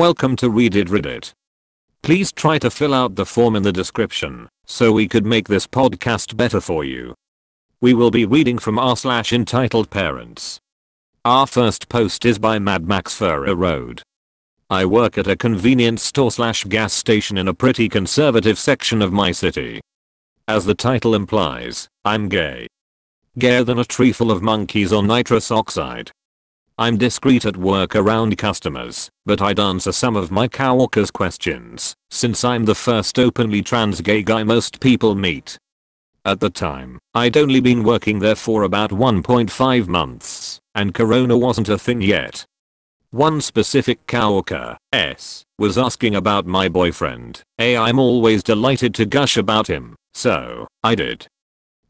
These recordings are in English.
Welcome to Read It Reddit. Please try to fill out the form in the description so we could make this podcast better for you. We will be reading from r slash entitled parents. Our first post is by Mad Max Furrow Road. I work at a convenience store slash gas station in a pretty conservative section of my city. As the title implies, I'm gay. Gayer than a tree full of monkeys on nitrous oxide. I'm discreet at work around customers, but I'd answer some of my coworkers' questions, since I'm the first openly trans gay guy most people meet. At the time, I'd only been working there for about 1.5 months, and corona wasn't a thing yet. One specific coworker, S, was asking about my boyfriend. A I'm always delighted to gush about him, so, I did.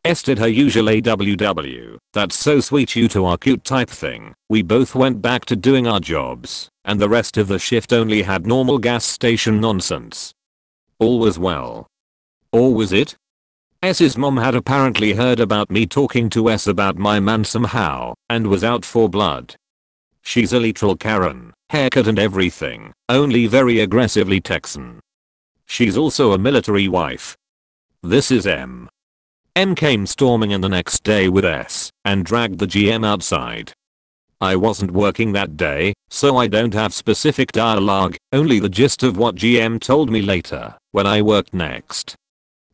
S did her usual AWW, that's so sweet you two are cute type thing. We both went back to doing our jobs, and the rest of the shift only had normal gas station nonsense. All was well. Or was it? S's mom had apparently heard about me talking to S about my man somehow, and was out for blood. She's a literal Karen, haircut and everything, only very aggressively Texan. She's also a military wife. This is M. M came storming in the next day with S and dragged the GM outside. I wasn't working that day, so I don't have specific dialogue, only the gist of what GM told me later, when I worked next.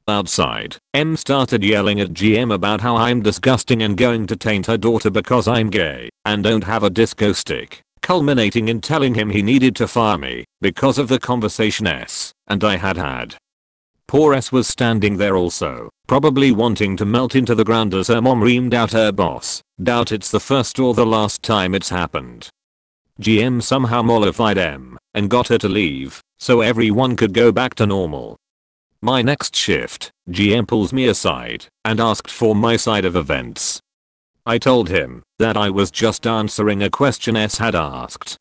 Outside, M started yelling at GM about how I'm disgusting and going to taint her daughter because I'm gay and don't have a disco stick, culminating in telling him he needed to fire me because of the conversation S and I had had. Poor S was standing there also, probably wanting to melt into the ground as her mom reamed out her boss. Doubt it's the first or the last time it's happened. GM somehow mollified M and got her to leave so everyone could go back to normal. My next shift, GM pulls me aside and asked for my side of events. I told him that I was just answering a question S had asked.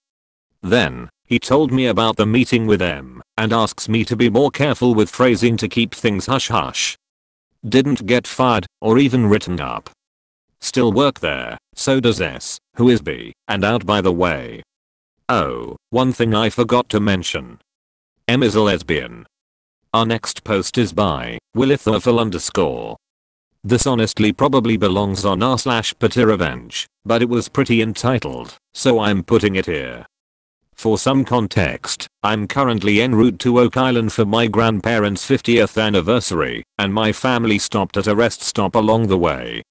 Then, he told me about the meeting with M and asks me to be more careful with phrasing to keep things hush hush. Didn't get fired or even written up. Still work there, so does S, who is B, and out by the way. Oh, one thing I forgot to mention. M is a lesbian. Our next post is by Willithofel underscore. This honestly probably belongs on r slash revenge, but it was pretty entitled, so I'm putting it here. For some context, I'm currently en route to Oak Island for my grandparents 50th anniversary, and my family stopped at a rest stop along the way.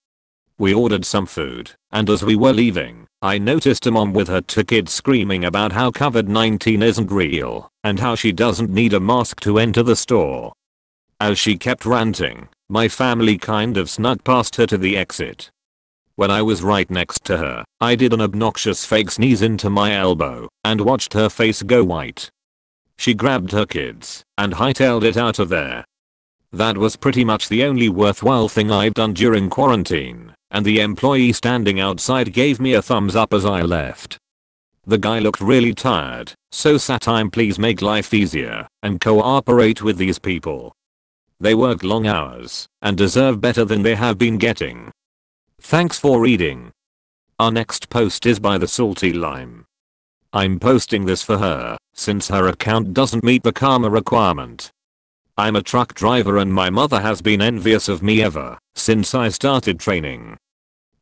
We ordered some food, and as we were leaving, I noticed a mom with her two kids screaming about how COVID-19 isn't real, and how she doesn't need a mask to enter the store. As she kept ranting, my family kind of snuck past her to the exit. When I was right next to her, I did an obnoxious fake sneeze into my elbow and watched her face go white. She grabbed her kids and hightailed it out of there. That was pretty much the only worthwhile thing I've done during quarantine, and the employee standing outside gave me a thumbs up as I left. The guy looked really tired, so Satime please make life easier and cooperate with these people. They work long hours and deserve better than they have been getting. Thanks for reading. Our next post is by the Salty Lime. I'm posting this for her, since her account doesn't meet the karma requirement. I'm a truck driver and my mother has been envious of me ever since I started training.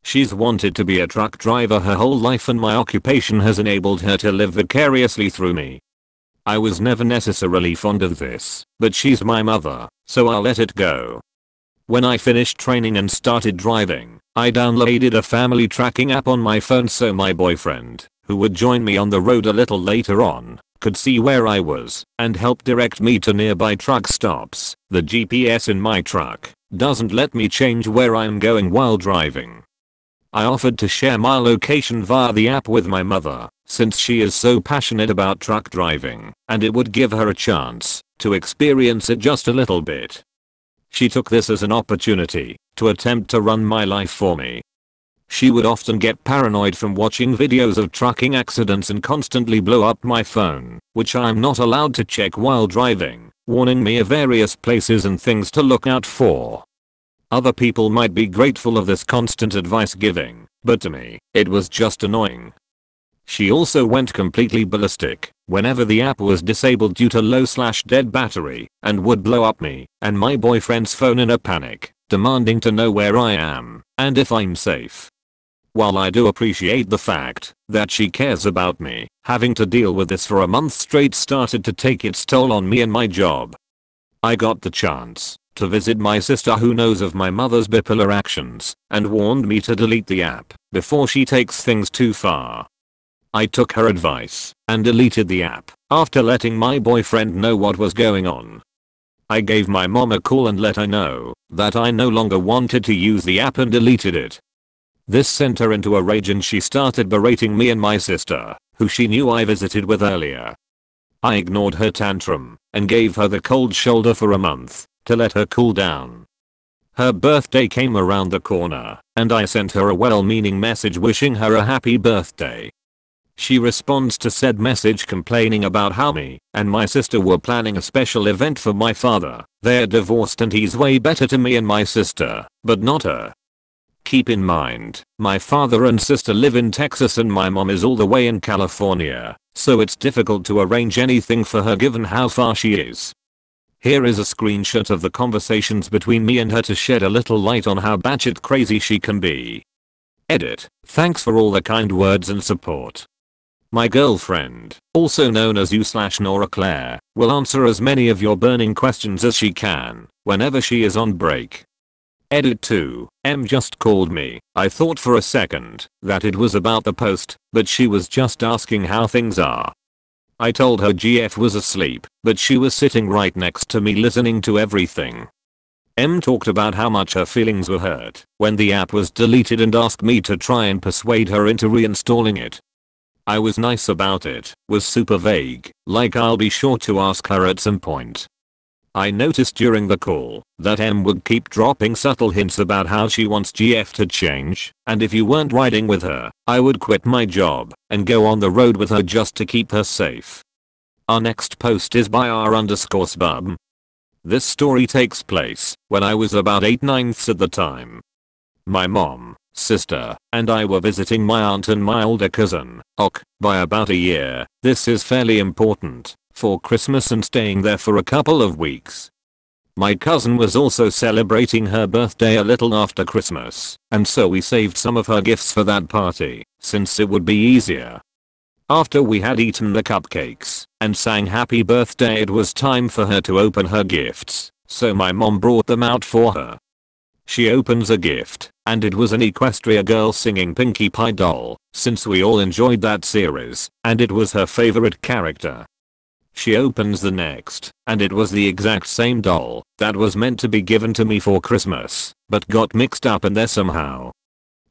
She's wanted to be a truck driver her whole life and my occupation has enabled her to live vicariously through me. I was never necessarily fond of this, but she's my mother, so I'll let it go. When I finished training and started driving, I downloaded a family tracking app on my phone so my boyfriend, who would join me on the road a little later on, could see where I was and help direct me to nearby truck stops. The GPS in my truck doesn't let me change where I'm going while driving. I offered to share my location via the app with my mother, since she is so passionate about truck driving, and it would give her a chance to experience it just a little bit. She took this as an opportunity to attempt to run my life for me she would often get paranoid from watching videos of trucking accidents and constantly blow up my phone, which I'm not allowed to check while driving, warning me of various places and things to look out for. Other people might be grateful of this constant advice giving, but to me, it was just annoying. She also went completely ballistic, whenever the app was disabled due to low slash dead battery and would blow up me and my boyfriend's phone in a panic, demanding to know where I am and if I'm safe. While I do appreciate the fact that she cares about me, having to deal with this for a month straight started to take its toll on me and my job. I got the chance to visit my sister who knows of my mother's bipolar actions and warned me to delete the app before she takes things too far. I took her advice and deleted the app after letting my boyfriend know what was going on. I gave my mom a call and let her know that I no longer wanted to use the app and deleted it. This sent her into a rage and she started berating me and my sister, who she knew I visited with earlier. I ignored her tantrum and gave her the cold shoulder for a month to let her cool down. Her birthday came around the corner and I sent her a well-meaning message wishing her a happy birthday. She responds to said message complaining about how me and my sister were planning a special event for my father. They're divorced and he's way better to me and my sister, but not her. Keep in mind, my father and sister live in Texas and my mom is all the way in California, so it's difficult to arrange anything for her given how far she is. Here is a screenshot of the conversations between me and her to shed a little light on how batshit crazy she can be. Edit. Thanks for all the kind words and support. My girlfriend, also known as you slash Nora Claire, will answer as many of your burning questions as she can, whenever she is on break. Edit 2. M just called me. I thought for a second that it was about the post, but she was just asking how things are. I told her GF was asleep, but she was sitting right next to me listening to everything. M talked about how much her feelings were hurt when the app was deleted and asked me to try and persuade her into reinstalling it. I was nice about it, was super vague, like I'll be sure to ask her at some point. I noticed during the call that M would keep dropping subtle hints about how she wants GF to change, and if you weren't riding with her, I would quit my job and go on the road with her just to keep her safe. Our next post is by r underscore sbub. This story takes place when I was about 8 ninths at the time. My mom, sister, and I were visiting my aunt and my older cousin, Ok, by about a year. This is fairly important for Christmas and staying there for a couple of weeks. My cousin was also celebrating her birthday a little after Christmas, and so we saved some of her gifts for that party, since it would be easier. After we had eaten the cupcakes and sang happy birthday it was time for her to open her gifts, so my mom brought them out for her. She opens a gift, and it was an Equestria girl singing Pinkie Pie doll, since we all enjoyed that series, and it was her favorite character. She opens the next, and it was the exact same doll that was meant to be given to me for Christmas, but got mixed up in there somehow.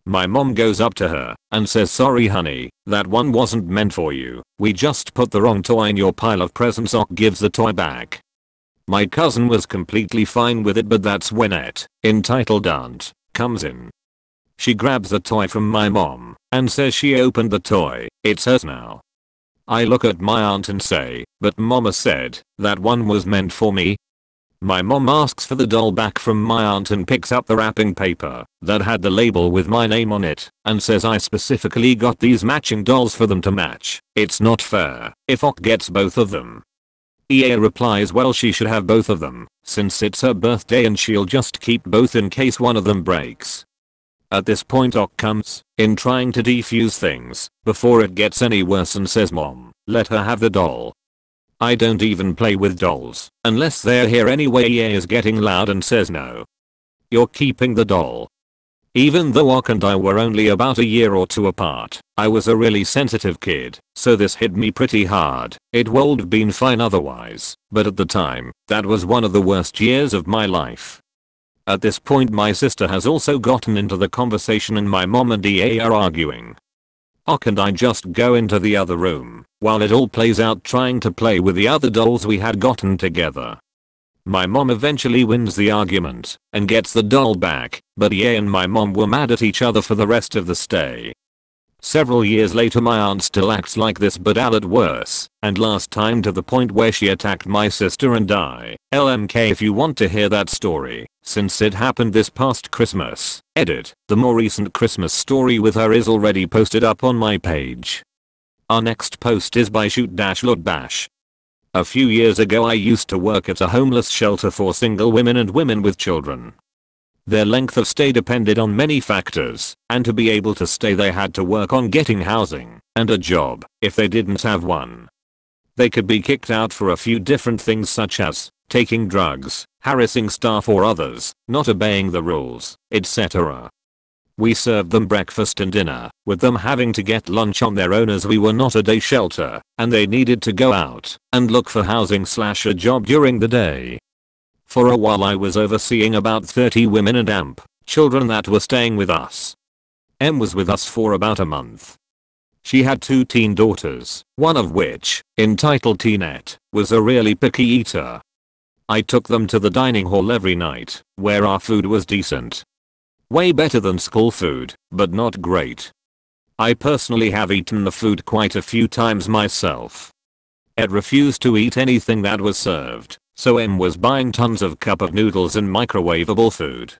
My mom goes up to her and says sorry honey, that one wasn't meant for you, we just put the wrong toy in your pile of presents Ok gives the toy back. My cousin was completely fine with it but that's when it, entitled aunt, comes in. She grabs the toy from my mom and says she opened the toy, it's hers now. I look at my aunt and say, but mama said, that one was meant for me. My mom asks for the doll back from my aunt and picks up the wrapping paper that had the label with my name on it and says I specifically got these matching dolls for them to match. It's not fair if Ok gets both of them. EA replies well she should have both of them since it's her birthday and she'll just keep both in case one of them breaks. At this point Ok comes in trying to defuse things before it gets any worse and says mom, let her have the doll. I don't even play with dolls unless they're here anyway EA is getting loud and says no. You're keeping the doll. Even though Ock and I were only about a year or two apart, I was a really sensitive kid, so this hit me pretty hard. It would have been fine otherwise, but at the time, that was one of the worst years of my life. At this point my sister has also gotten into the conversation and my mom and EA are arguing. Ock and I just go into the other room while it all plays out trying to play with the other dolls we had gotten together. My mom eventually wins the argument and gets the doll back, but EA and my mom were mad at each other for the rest of the stay. Several years later my aunt still acts like this but a lot worse, and last time to the point where she attacked my sister and I. LMK if you want to hear that story, since it happened this past Christmas. Edit, the more recent Christmas story with her is already posted up on my page. Our next post is by shoot dash loot bash. A few years ago I used to work at a homeless shelter for single women and women with children. Their length of stay depended on many factors, and to be able to stay they had to work on getting housing and a job if they didn't have one. They could be kicked out for a few different things such as taking drugs, harassing staff or others, not obeying the rules, etc. We served them breakfast and dinner, with them having to get lunch on their own as we were not a day shelter, and they needed to go out and look for housing slash a job during the day. For a while I was overseeing about 30 women and AMP, children that were staying with us. M was with us for about a month. She had two teen daughters, one of which, entitled Teenette, was a really picky eater. I took them to the dining hall every night, where our food was decent. Way better than school food, but not great. I personally have eaten the food quite a few times myself. Ed refused to eat anything that was served, so M was buying tons of cup of noodles and microwavable food.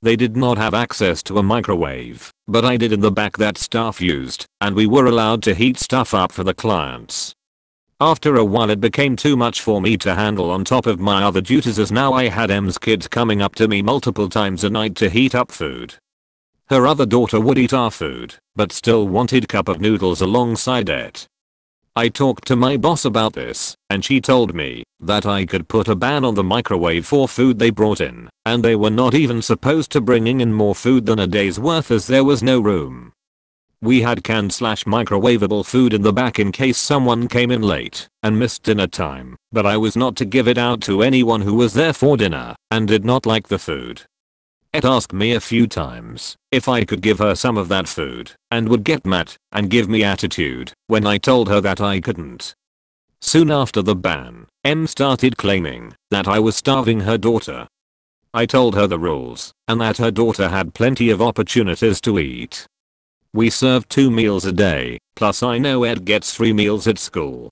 They did not have access to a microwave, but I did in the back that staff used, and we were allowed to heat stuff up for the clients. After a while it became too much for me to handle on top of my other duties as now I had M's kids coming up to me multiple times a night to heat up food. Her other daughter would eat our food, but still wanted cup of noodles alongside it. I talked to my boss about this, and she told me that I could put a ban on the microwave for food they brought in, and they were not even supposed to bringing in more food than a day's worth as there was no room. We had canned slash microwavable food in the back in case someone came in late and missed dinner time, but I was not to give it out to anyone who was there for dinner and did not like the food. It asked me a few times if I could give her some of that food and would get mad and give me attitude when I told her that I couldn't. Soon after the ban, M started claiming that I was starving her daughter. I told her the rules and that her daughter had plenty of opportunities to eat. We serve two meals a day, plus I know Ed gets three meals at school.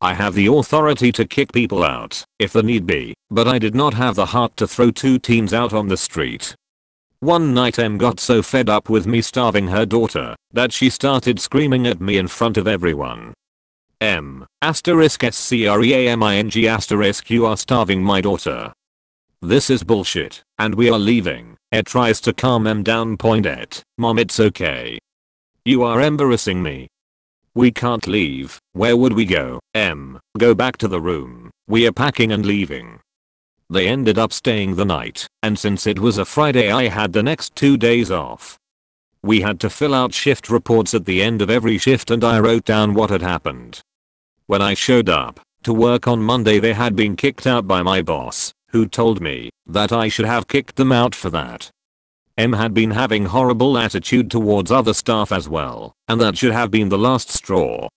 I have the authority to kick people out, if the need be, but I did not have the heart to throw two teens out on the street. One night M got so fed up with me starving her daughter, that she started screaming at me in front of everyone. M asterisk screaming asterisk you are starving my daughter. This is bullshit, and we are leaving. Ed tries to calm M down point it, mom it's okay. You are embarrassing me. We can't leave. Where would we go? M. Go back to the room. We are packing and leaving. They ended up staying the night, and since it was a Friday I had the next two days off. We had to fill out shift reports at the end of every shift and I wrote down what had happened. When I showed up to work on Monday they had been kicked out by my boss, who told me that I should have kicked them out for that. M had been having horrible attitude towards other staff as well, and that should have been the last straw.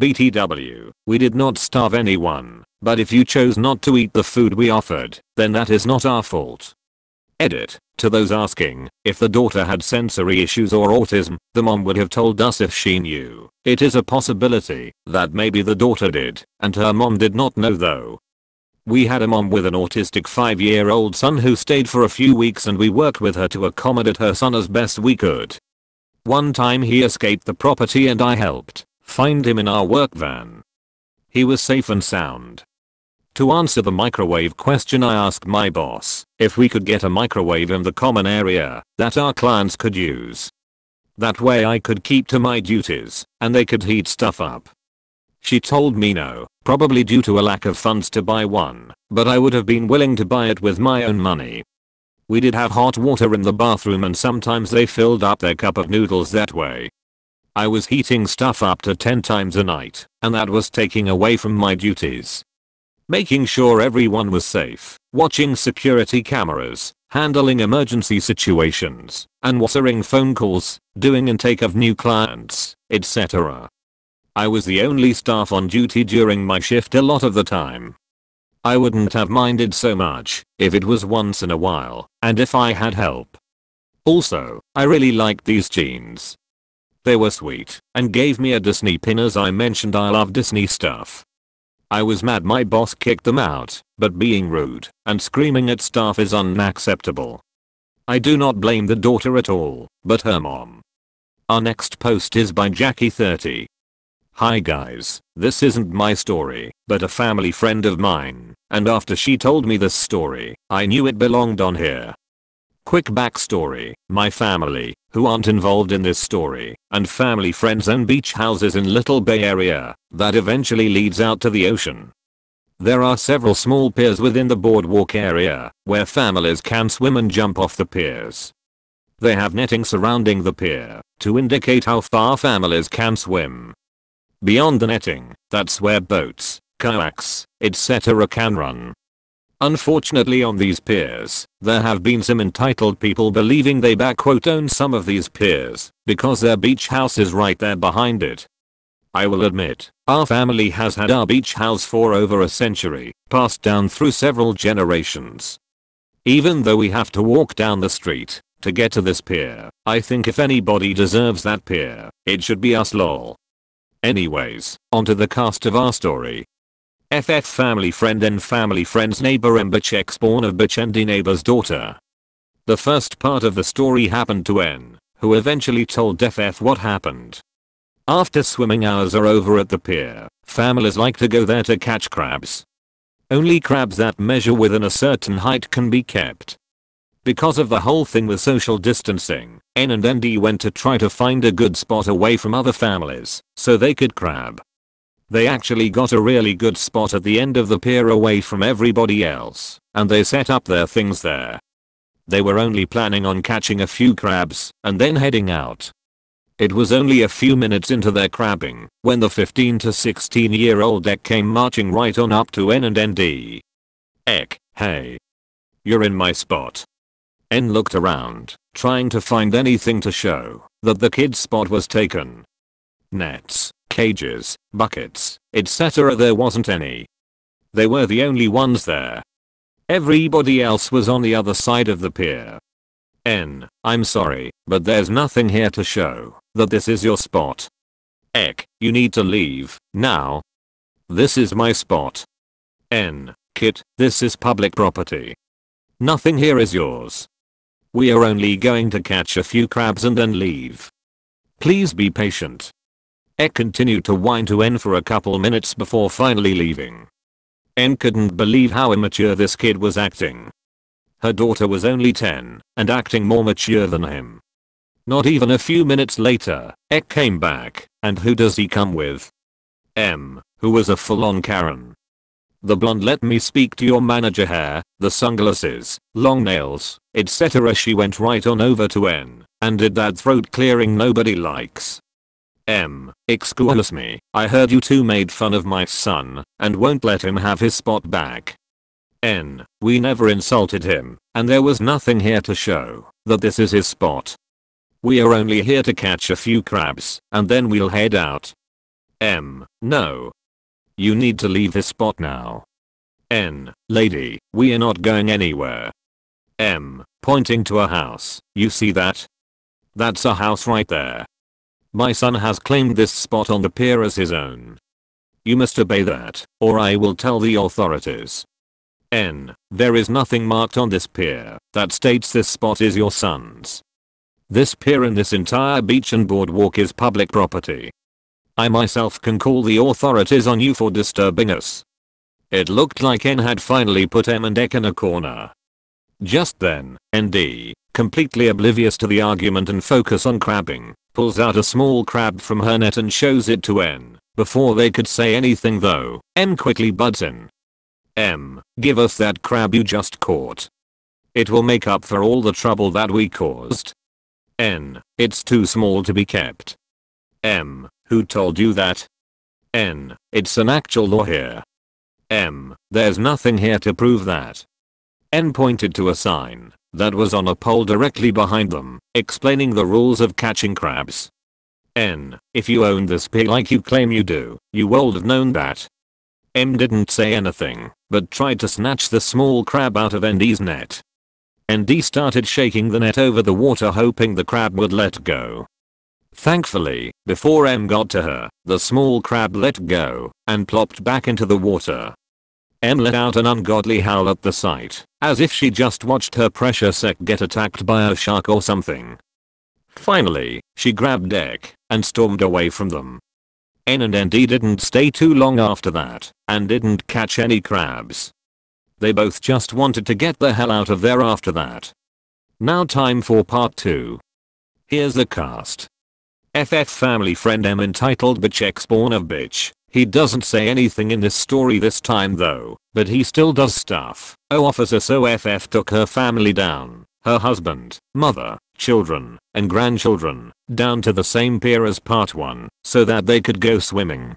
BTW, we did not starve anyone, but if you chose not to eat the food we offered, then that is not our fault. Edit. To those asking if the daughter had sensory issues or autism, the mom would have told us if she knew. It is a possibility that maybe the daughter did, and her mom did not know though. We had a mom with an autistic 5 year old son who stayed for a few weeks and we worked with her to accommodate her son as best we could. One time he escaped the property and I helped find him in our work van. He was safe and sound. To answer the microwave question I asked my boss if we could get a microwave in the common area that our clients could use. That way I could keep to my duties and they could heat stuff up. She told me no, probably due to a lack of funds to buy one, but I would have been willing to buy it with my own money. We did have hot water in the bathroom and sometimes they filled up their cup of noodles that way. I was heating stuff up to 10 times a night, and that was taking away from my duties. Making sure everyone was safe, watching security cameras, handling emergency situations, answering phone calls, doing intake of new clients, etc. I was the only staff on duty during my shift a lot of the time. I wouldn't have minded so much if it was once in a while and if I had help. Also, I really liked these jeans. They were sweet and gave me a Disney pin as I mentioned I love Disney stuff. I was mad my boss kicked them out, but being rude and screaming at staff is unacceptable. I do not blame the daughter at all, but her mom. Our next post is by Jackie30. Hi guys, this isn't my story, but a family friend of mine, and after she told me this story, I knew it belonged on here. Quick backstory, my family, who aren't involved in this story, and family friends own beach houses in Little Bay Area, that eventually leads out to the ocean. There are several small piers within the boardwalk area, where families can swim and jump off the piers. They have netting surrounding the pier, to indicate how far families can swim. Beyond the netting, that's where boats, kayaks, etc. can run. Unfortunately on these piers, there have been some entitled people believing they backquote own some of these piers, because their beach house is right there behind it. I will admit, our family has had our beach house for over a century, passed down through several generations. Even though we have to walk down the street to get to this pier, I think if anybody deserves that pier, it should be us lol. Anyways, onto the cast of our story. FF family friend and family friend's neighbor Ember spawn of Bachendi neighbor's daughter. The first part of the story happened to N, who eventually told FF what happened. After swimming hours are over at the pier, families like to go there to catch crabs. Only crabs that measure within a certain height can be kept. Because of the whole thing with social distancing, N and ND went to try to find a good spot away from other families, so they could crab. They actually got a really good spot at the end of the pier away from everybody else, and they set up their things there. They were only planning on catching a few crabs, and then heading out. It was only a few minutes into their crabbing, when the 15 to 16 year old Ek came marching right on up to N and ND. Eck, hey. You're in my spot. N looked around, trying to find anything to show that the kid's spot was taken. Nets, cages, buckets, etc. there wasn't any. They were the only ones there. Everybody else was on the other side of the pier. N, I'm sorry, but there's nothing here to show that this is your spot. Ek, you need to leave, now. This is my spot. N, Kit, this is public property. Nothing here is yours. We are only going to catch a few crabs and then leave. Please be patient. Ek continued to whine to N for a couple minutes before finally leaving. N couldn't believe how immature this kid was acting. Her daughter was only 10 and acting more mature than him. Not even a few minutes later, Ek came back, and who does he come with? M, who was a full-on Karen. The blonde let me speak to your manager hair, the sunglasses, long nails, etc. She went right on over to N and did that throat clearing nobody likes. M. Excuse me, I heard you two made fun of my son and won't let him have his spot back. N. We never insulted him and there was nothing here to show that this is his spot. We are only here to catch a few crabs and then we'll head out. M. No, you need to leave this spot now. N. Lady, we are not going anywhere. M. Pointing to a house, you see that? That's a house right there. My son has claimed this spot on the pier as his own. You must obey that, or I will tell the authorities. N. There is nothing marked on this pier that states this spot is your son's. This pier and this entire beach and boardwalk is public property. I myself can call the authorities on you for disturbing us. It looked like N had finally put M and Ek in a corner. Just then, ND, completely oblivious to the argument and focus on crabbing, pulls out a small crab from her net and shows it to N. Before they could say anything though, M quickly butts in. M, give us that crab you just caught. It will make up for all the trouble that we caused. N, it's too small to be kept. M, who told you that? N. It's an actual law here. M. There's nothing here to prove that. N pointed to a sign that was on a pole directly behind them, explaining the rules of catching crabs. N. If you own this pig like you claim you do, you would have known that. M didn't say anything, but tried to snatch the small crab out of ND's net. ND started shaking the net over the water hoping the crab would let go. Thankfully, before M got to her, the small crab let go and plopped back into the water. M let out an ungodly howl at the sight, as if she just watched her precious Ek get attacked by a shark or something. Finally, she grabbed Ek and stormed away from them. N and ND didn't stay too long after that and didn't catch any crabs. They both just wanted to get the hell out of there after that. Now time for part 2. Here's the cast. FF family friend M entitled bitch X spawn of bitch. He doesn't say anything in this story this time though, but he still does stuff. Oh officer so FF took her family down, her husband, mother, children, and grandchildren, down to the same pier as part 1, so that they could go swimming.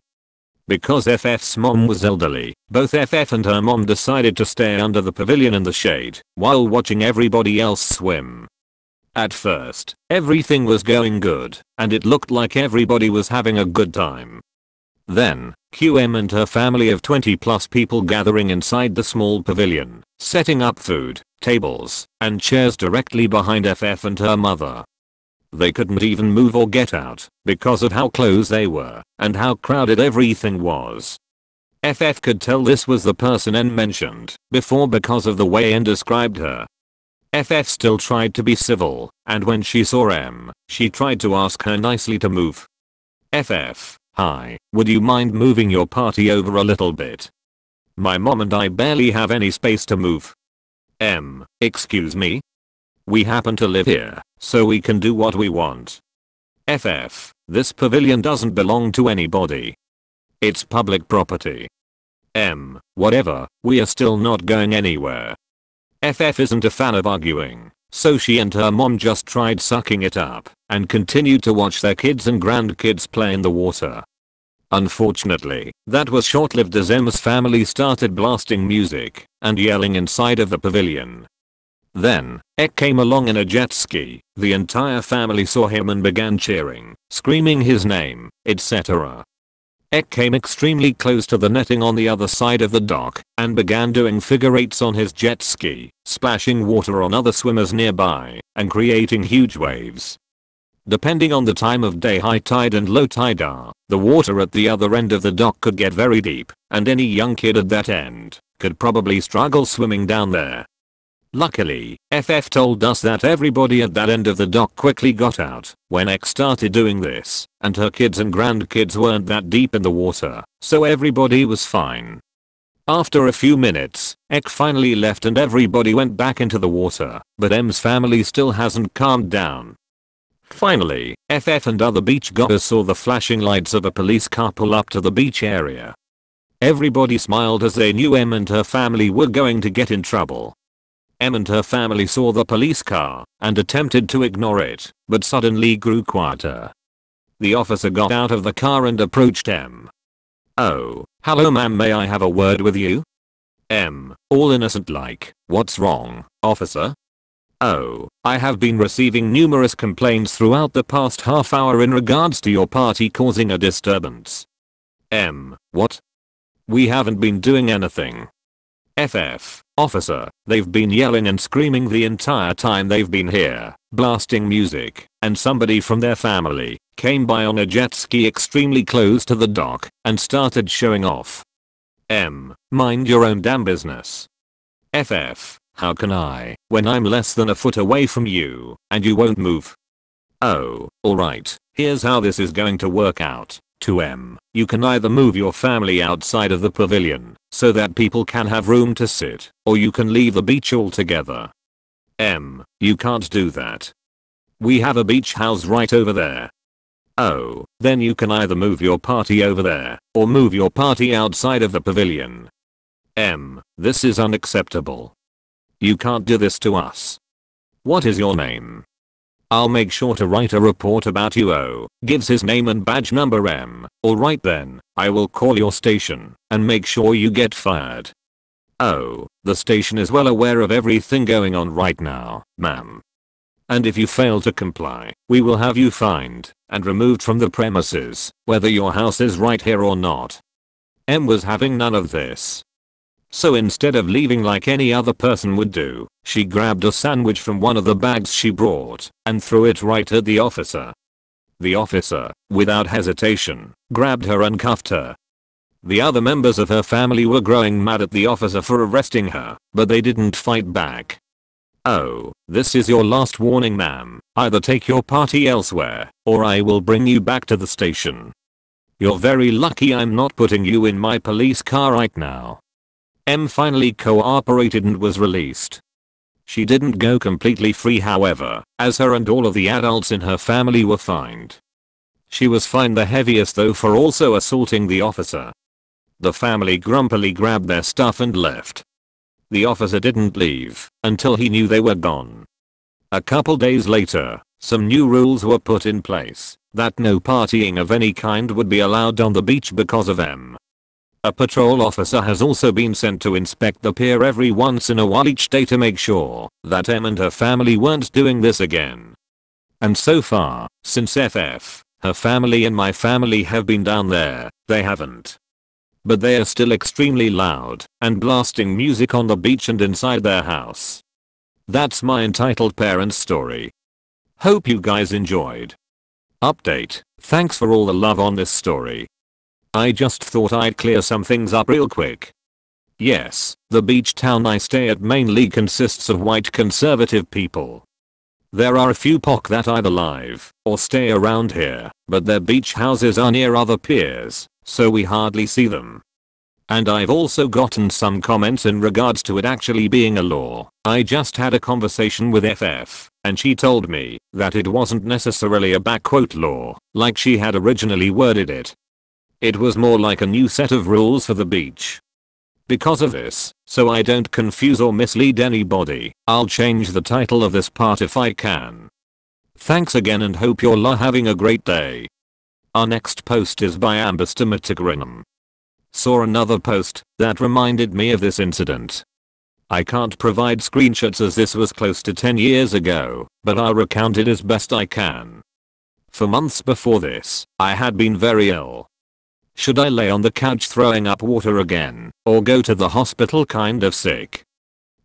Because FF's mom was elderly, both FF and her mom decided to stay under the pavilion in the shade, while watching everybody else swim. At first, everything was going good, and it looked like everybody was having a good time. Then, QM and her family of 20 plus people gathering inside the small pavilion, setting up food, tables, and chairs directly behind FF and her mother. They couldn't even move or get out because of how close they were and how crowded everything was. FF could tell this was the person N mentioned before because of the way N described her. FF still tried to be civil, and when she saw M, she tried to ask her nicely to move. FF, hi, would you mind moving your party over a little bit? My mom and I barely have any space to move. M, excuse me? We happen to live here, so we can do what we want. FF, this pavilion doesn't belong to anybody. It's public property. M, whatever, we are still not going anywhere. FF isn't a fan of arguing, so she and her mom just tried sucking it up and continued to watch their kids and grandkids play in the water. Unfortunately, that was short-lived as Emma's family started blasting music and yelling inside of the pavilion then, Ek came along in a jet ski, the entire family saw him and began cheering, screaming his name, etc. Ek came extremely close to the netting on the other side of the dock and began doing figure eights on his jet ski, splashing water on other swimmers nearby and creating huge waves. Depending on the time of day high tide and low tide are, the water at the other end of the dock could get very deep and any young kid at that end could probably struggle swimming down there Luckily, FF told us that everybody at that end of the dock quickly got out when X started doing this, and her kids and grandkids weren't that deep in the water, so everybody was fine. After a few minutes, Ek finally left and everybody went back into the water, but M's family still hasn't calmed down. Finally, FF and other beach goers saw the flashing lights of a police car pull up to the beach area. Everybody smiled as they knew M and her family were going to get in trouble. M and her family saw the police car and attempted to ignore it, but suddenly grew quieter. The officer got out of the car and approached M. Oh, hello ma'am may I have a word with you? M, all innocent like, what's wrong, officer? Oh, I have been receiving numerous complaints throughout the past half hour in regards to your party causing a disturbance. M, what? We haven't been doing anything. FF, officer, they've been yelling and screaming the entire time they've been here, blasting music, and somebody from their family came by on a jet ski extremely close to the dock and started showing off. M. Mind your own damn business. FF. How can I, when I'm less than a foot away from you, and you won't move? Oh, alright, here's how this is going to work out. 2M. You can either move your family outside of the pavilion so that people can have room to sit, or you can leave the beach altogether. M. You can't do that. We have a beach house right over there. Oh, then you can either move your party over there, or move your party outside of the pavilion. M. This is unacceptable. You can't do this to us. What is your name? I'll make sure to write a report about you O. Gives his name and badge number M. Alright then, I will call your station and make sure you get fired. Oh, the station is well aware of everything going on right now, ma'am. And if you fail to comply, we will have you fined and removed from the premises, whether your house is right here or not. M was having none of this so instead of leaving like any other person would do, she grabbed a sandwich from one of the bags she brought and threw it right at the officer. The officer, without hesitation, grabbed her and cuffed her. The other members of her family were growing mad at the officer for arresting her, but they didn't fight back. Oh, this is your last warning ma'am, either take your party elsewhere, or I will bring you back to the station. You're very lucky I'm not putting you in my police car right now. M finally cooperated and was released. She didn't go completely free however, as her and all of the adults in her family were fined. She was fined the heaviest though for also assaulting the officer. The family grumpily grabbed their stuff and left. The officer didn't leave until he knew they were gone. A couple days later, some new rules were put in place that no partying of any kind would be allowed on the beach because of M. A patrol officer has also been sent to inspect the pier every once in a while each day to make sure that M and her family weren't doing this again. And so far, since FF, her family and my family have been down there, they haven't. But they are still extremely loud and blasting music on the beach and inside their house. That's my entitled parents story. Hope you guys enjoyed. Update, thanks for all the love on this story. I just thought I'd clear some things up real quick. Yes, the beach town I stay at mainly consists of white conservative people. There are a few POC that either live or stay around here, but their beach houses are near other piers, so we hardly see them. And I've also gotten some comments in regards to it actually being a law. I just had a conversation with FF, and she told me that it wasn't necessarily a backquote law, like she had originally worded it, it was more like a new set of rules for the beach. Because of this, so I don't confuse or mislead anybody, I'll change the title of this part if I can. Thanks again and hope you're all having a great day. Our next post is by Ambastomaticarinum. Saw another post that reminded me of this incident. I can't provide screenshots as this was close to 10 years ago, but I'll recount it as best I can. For months before this, I had been very ill should I lay on the couch throwing up water again, or go to the hospital kind of sick?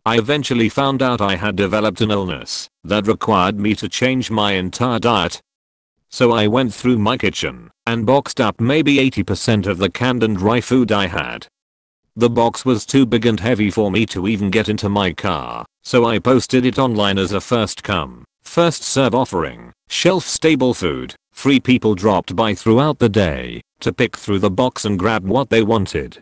I eventually found out I had developed an illness that required me to change my entire diet. So I went through my kitchen and boxed up maybe 80% of the canned and dry food I had. The box was too big and heavy for me to even get into my car, so I posted it online as a first come, first serve offering, shelf stable food, free people dropped by throughout the day, to pick through the box and grab what they wanted.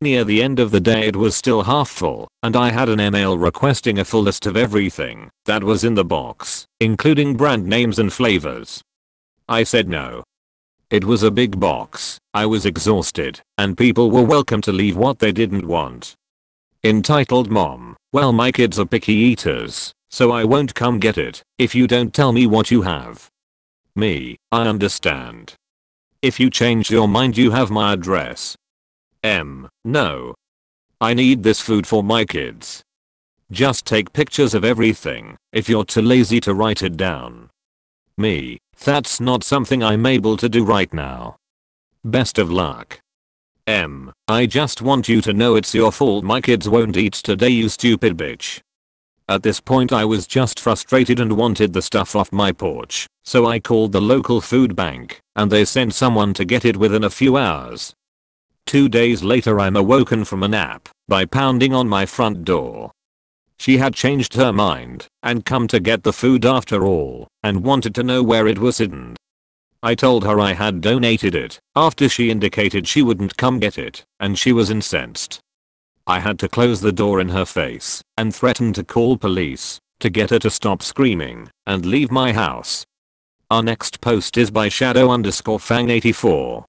Near the end of the day it was still half full, and I had an email requesting a full list of everything that was in the box, including brand names and flavors. I said no. It was a big box, I was exhausted, and people were welcome to leave what they didn't want. Entitled mom, well my kids are picky eaters, so I won't come get it if you don't tell me what you have. Me, I understand. If you change your mind you have my address. M. No. I need this food for my kids. Just take pictures of everything if you're too lazy to write it down. Me, that's not something I'm able to do right now. Best of luck. M. I just want you to know it's your fault my kids won't eat today you stupid bitch. At this point I was just frustrated and wanted the stuff off my porch, so I called the local food bank, and they sent someone to get it within a few hours. Two days later I'm awoken from a nap by pounding on my front door. She had changed her mind and come to get the food after all and wanted to know where it was hidden. I told her I had donated it after she indicated she wouldn't come get it and she was incensed. I had to close the door in her face and threaten to call police to get her to stop screaming and leave my house. Our next post is by shadow underscore fang84.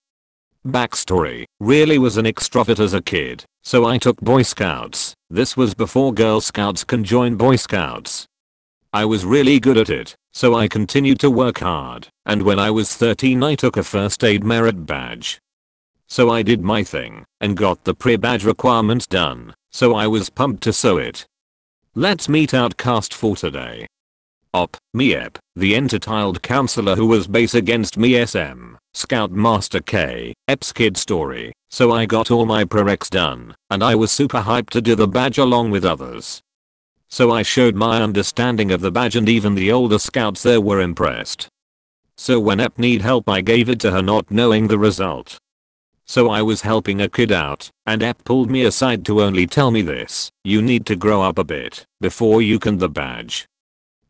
Backstory, really was an extrovert as a kid, so I took boy scouts, this was before girl scouts can join boy scouts. I was really good at it, so I continued to work hard, and when I was 13 I took a first aid merit badge, so I did my thing and got the pre-badge requirements done, so I was pumped to sew it. Let's meet outcast for today. Op, Miep, the entitled counselor who was base against me SM, Scout Master K, Ep's kid story, so I got all my prereqs done, and I was super hyped to do the badge along with others. So I showed my understanding of the badge and even the older scouts there were impressed. So when Ep need help I gave it to her not knowing the result. So I was helping a kid out, and Ep pulled me aside to only tell me this, you need to grow up a bit, before you can the badge.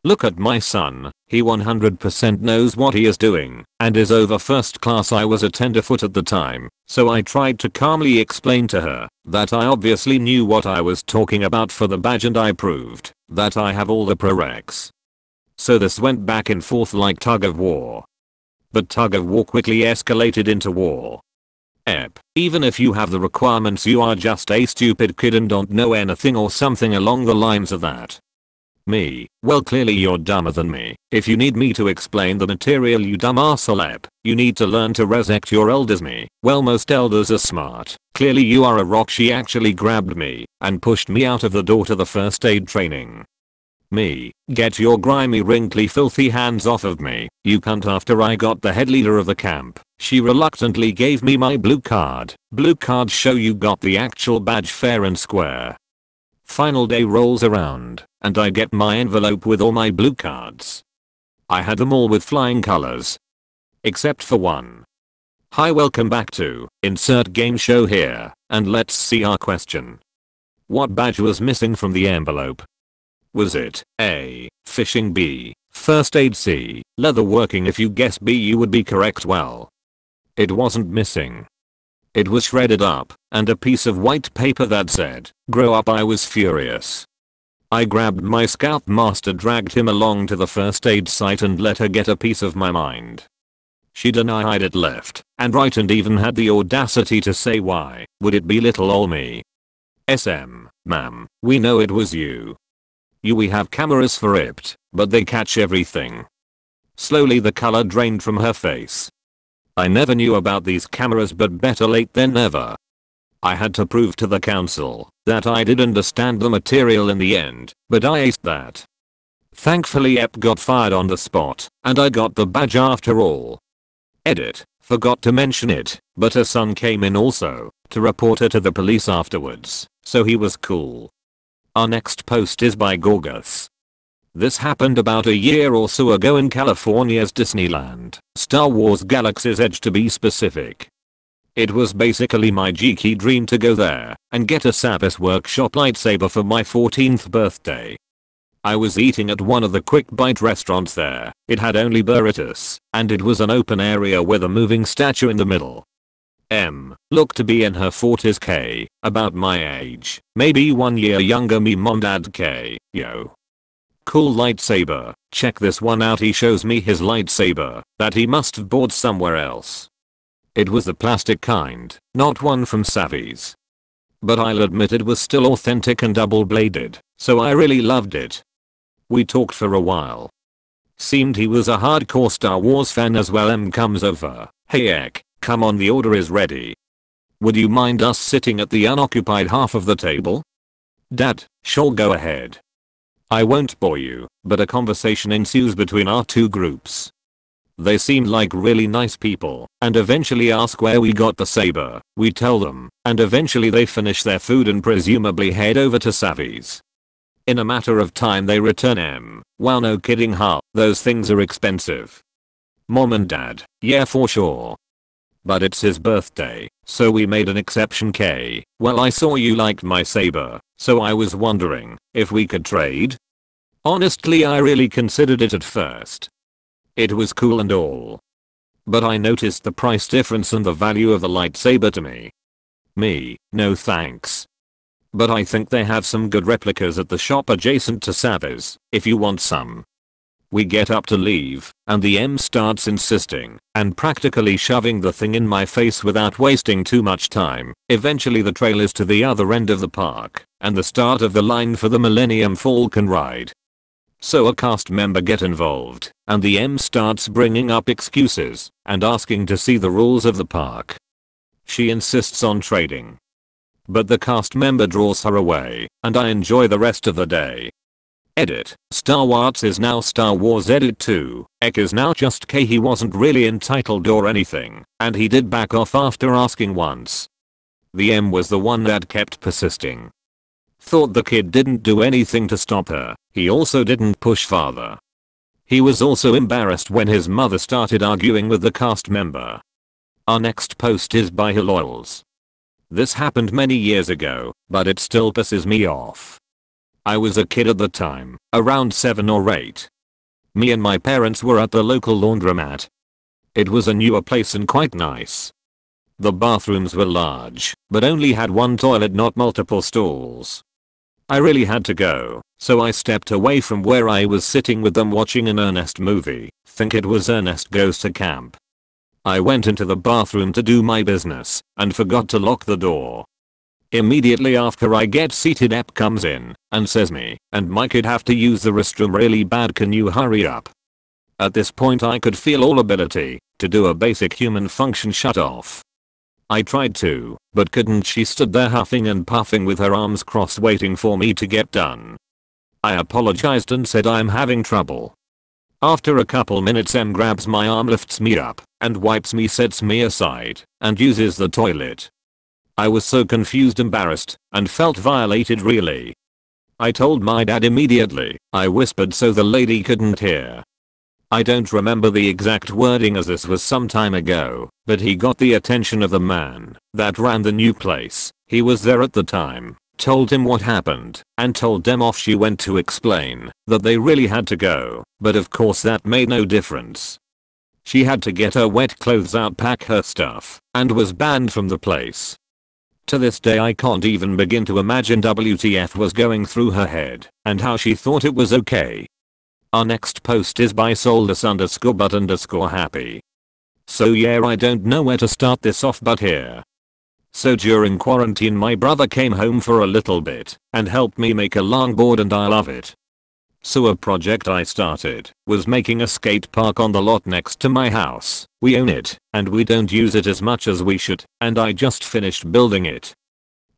Look at my son, he 100% knows what he is doing and is over first class I was a tenderfoot at the time, so I tried to calmly explain to her that I obviously knew what I was talking about for the badge and I proved that I have all the prereqs. So this went back and forth like tug of war. But tug of war quickly escalated into war. Ep, even if you have the requirements you are just a stupid kid and don't know anything or something along the lines of that. Me, well clearly you're dumber than me. If you need me to explain the material you dumb arsehole ep, you need to learn to respect your elders me. Well most elders are smart. Clearly you are a rock she actually grabbed me and pushed me out of the door to the first aid training. Me, get your grimy wrinkly filthy hands off of me, you cunt after I got the head leader of the camp. She reluctantly gave me my blue card. Blue card show you got the actual badge fair and square. Final day rolls around, and I get my envelope with all my blue cards. I had them all with flying colors. Except for one. Hi welcome back to insert game show here, and let's see our question. What badge was missing from the envelope? Was it A. Fishing B. First aid C. Leather working if you guess B you would be correct well. It wasn't missing. It was shredded up, and a piece of white paper that said, grow up I was furious. I grabbed my scoutmaster dragged him along to the first aid site and let her get a piece of my mind. She denied it left and right and even had the audacity to say why would it be little ol me. SM, ma'am, we know it was you. You we have cameras for it, but they catch everything. Slowly the color drained from her face. I never knew about these cameras but better late than never. I had to prove to the council that I did understand the material in the end, but I aced that. Thankfully Ep got fired on the spot, and I got the badge after all. Edit, forgot to mention it, but her son came in also, to report her to the police afterwards, so he was cool. Our next post is by Gorgus. This happened about a year or so ago in California's Disneyland, Star Wars Galaxy's Edge to be specific. It was basically my geeky dream to go there and get a Savi's Workshop lightsaber for my 14th birthday. I was eating at one of the quick bite restaurants there. It had only burritos, and it was an open area with a moving statue in the middle. M. Looked to be in her 40s K, about my age, maybe one year younger me mom dad K, yo. Cool lightsaber, check this one out he shows me his lightsaber, that he must have bought somewhere else. It was the plastic kind, not one from Savi's. But I'll admit it was still authentic and double bladed, so I really loved it. We talked for a while. Seemed he was a hardcore Star Wars fan as well M comes over, hey Ek, Come on the order is ready. Would you mind us sitting at the unoccupied half of the table? Dad, sure go ahead. I won't bore you, but a conversation ensues between our two groups. They seem like really nice people and eventually ask where we got the saber. We tell them and eventually they finish their food and presumably head over to Savi's. In a matter of time they return M. Wow no kidding huh, those things are expensive. Mom and dad, yeah for sure, but it's his birthday, so we made an exception K. Well I saw you liked my saber, so I was wondering if we could trade. Honestly I really considered it at first. It was cool and all. But I noticed the price difference and the value of the lightsaber to me. Me, no thanks. But I think they have some good replicas at the shop adjacent to Savi's, if you want some. We get up to leave, and the M starts insisting and practically shoving the thing in my face without wasting too much time. Eventually the trail is to the other end of the park, and the start of the line for the Millennium Falcon ride. So a cast member get involved, and the M starts bringing up excuses and asking to see the rules of the park. She insists on trading. But the cast member draws her away, and I enjoy the rest of the day. Edit. Star Wars is now Star Wars Edit 2. Ek is now just K he wasn't really entitled or anything, and he did back off after asking once. The M was the one that kept persisting. Thought the kid didn't do anything to stop her, he also didn't push farther. He was also embarrassed when his mother started arguing with the cast member. Our next post is by Hiloils. This happened many years ago, but it still pisses me off. I was a kid at the time, around 7 or 8. Me and my parents were at the local laundromat. It was a newer place and quite nice. The bathrooms were large, but only had one toilet not multiple stalls. I really had to go, so I stepped away from where I was sitting with them watching an Ernest movie, think it was Ernest Goes to Camp. I went into the bathroom to do my business, and forgot to lock the door. Immediately after I get seated Ep comes in, and says me and my kid have to use the restroom really bad can you hurry up. At this point I could feel all ability to do a basic human function shut off. I tried to, but couldn't she stood there huffing and puffing with her arms crossed waiting for me to get done. I apologized and said I'm having trouble. After a couple minutes M grabs my arm lifts me up and wipes me sets me aside and uses the toilet. I was so confused embarrassed and felt violated really. I told my dad immediately, I whispered so the lady couldn't hear. I don't remember the exact wording as this was some time ago, but he got the attention of the man that ran the new place. He was there at the time, told him what happened, and told them off she went to explain that they really had to go, but of course that made no difference. She had to get her wet clothes out pack her stuff, and was banned from the place. To this day I can't even begin to imagine WTF was going through her head, and how she thought it was okay our next post is by soulless underscore but underscore happy. So yeah I don't know where to start this off but here. So during quarantine my brother came home for a little bit and helped me make a longboard and I love it. So a project I started was making a skate park on the lot next to my house. We own it and we don't use it as much as we should and I just finished building it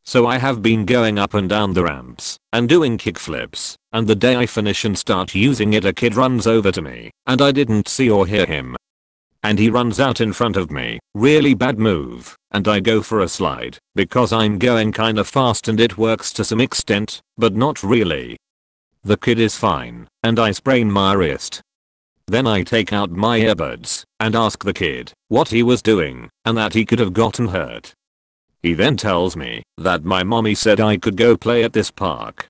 so I have been going up and down the ramps and doing kickflips and the day I finish and start using it a kid runs over to me and I didn't see or hear him. And he runs out in front of me, really bad move, and I go for a slide because I'm going kinda fast and it works to some extent, but not really. The kid is fine and I sprain my wrist. Then I take out my earbuds and ask the kid what he was doing and that he could have gotten hurt he then tells me that my mommy said I could go play at this park.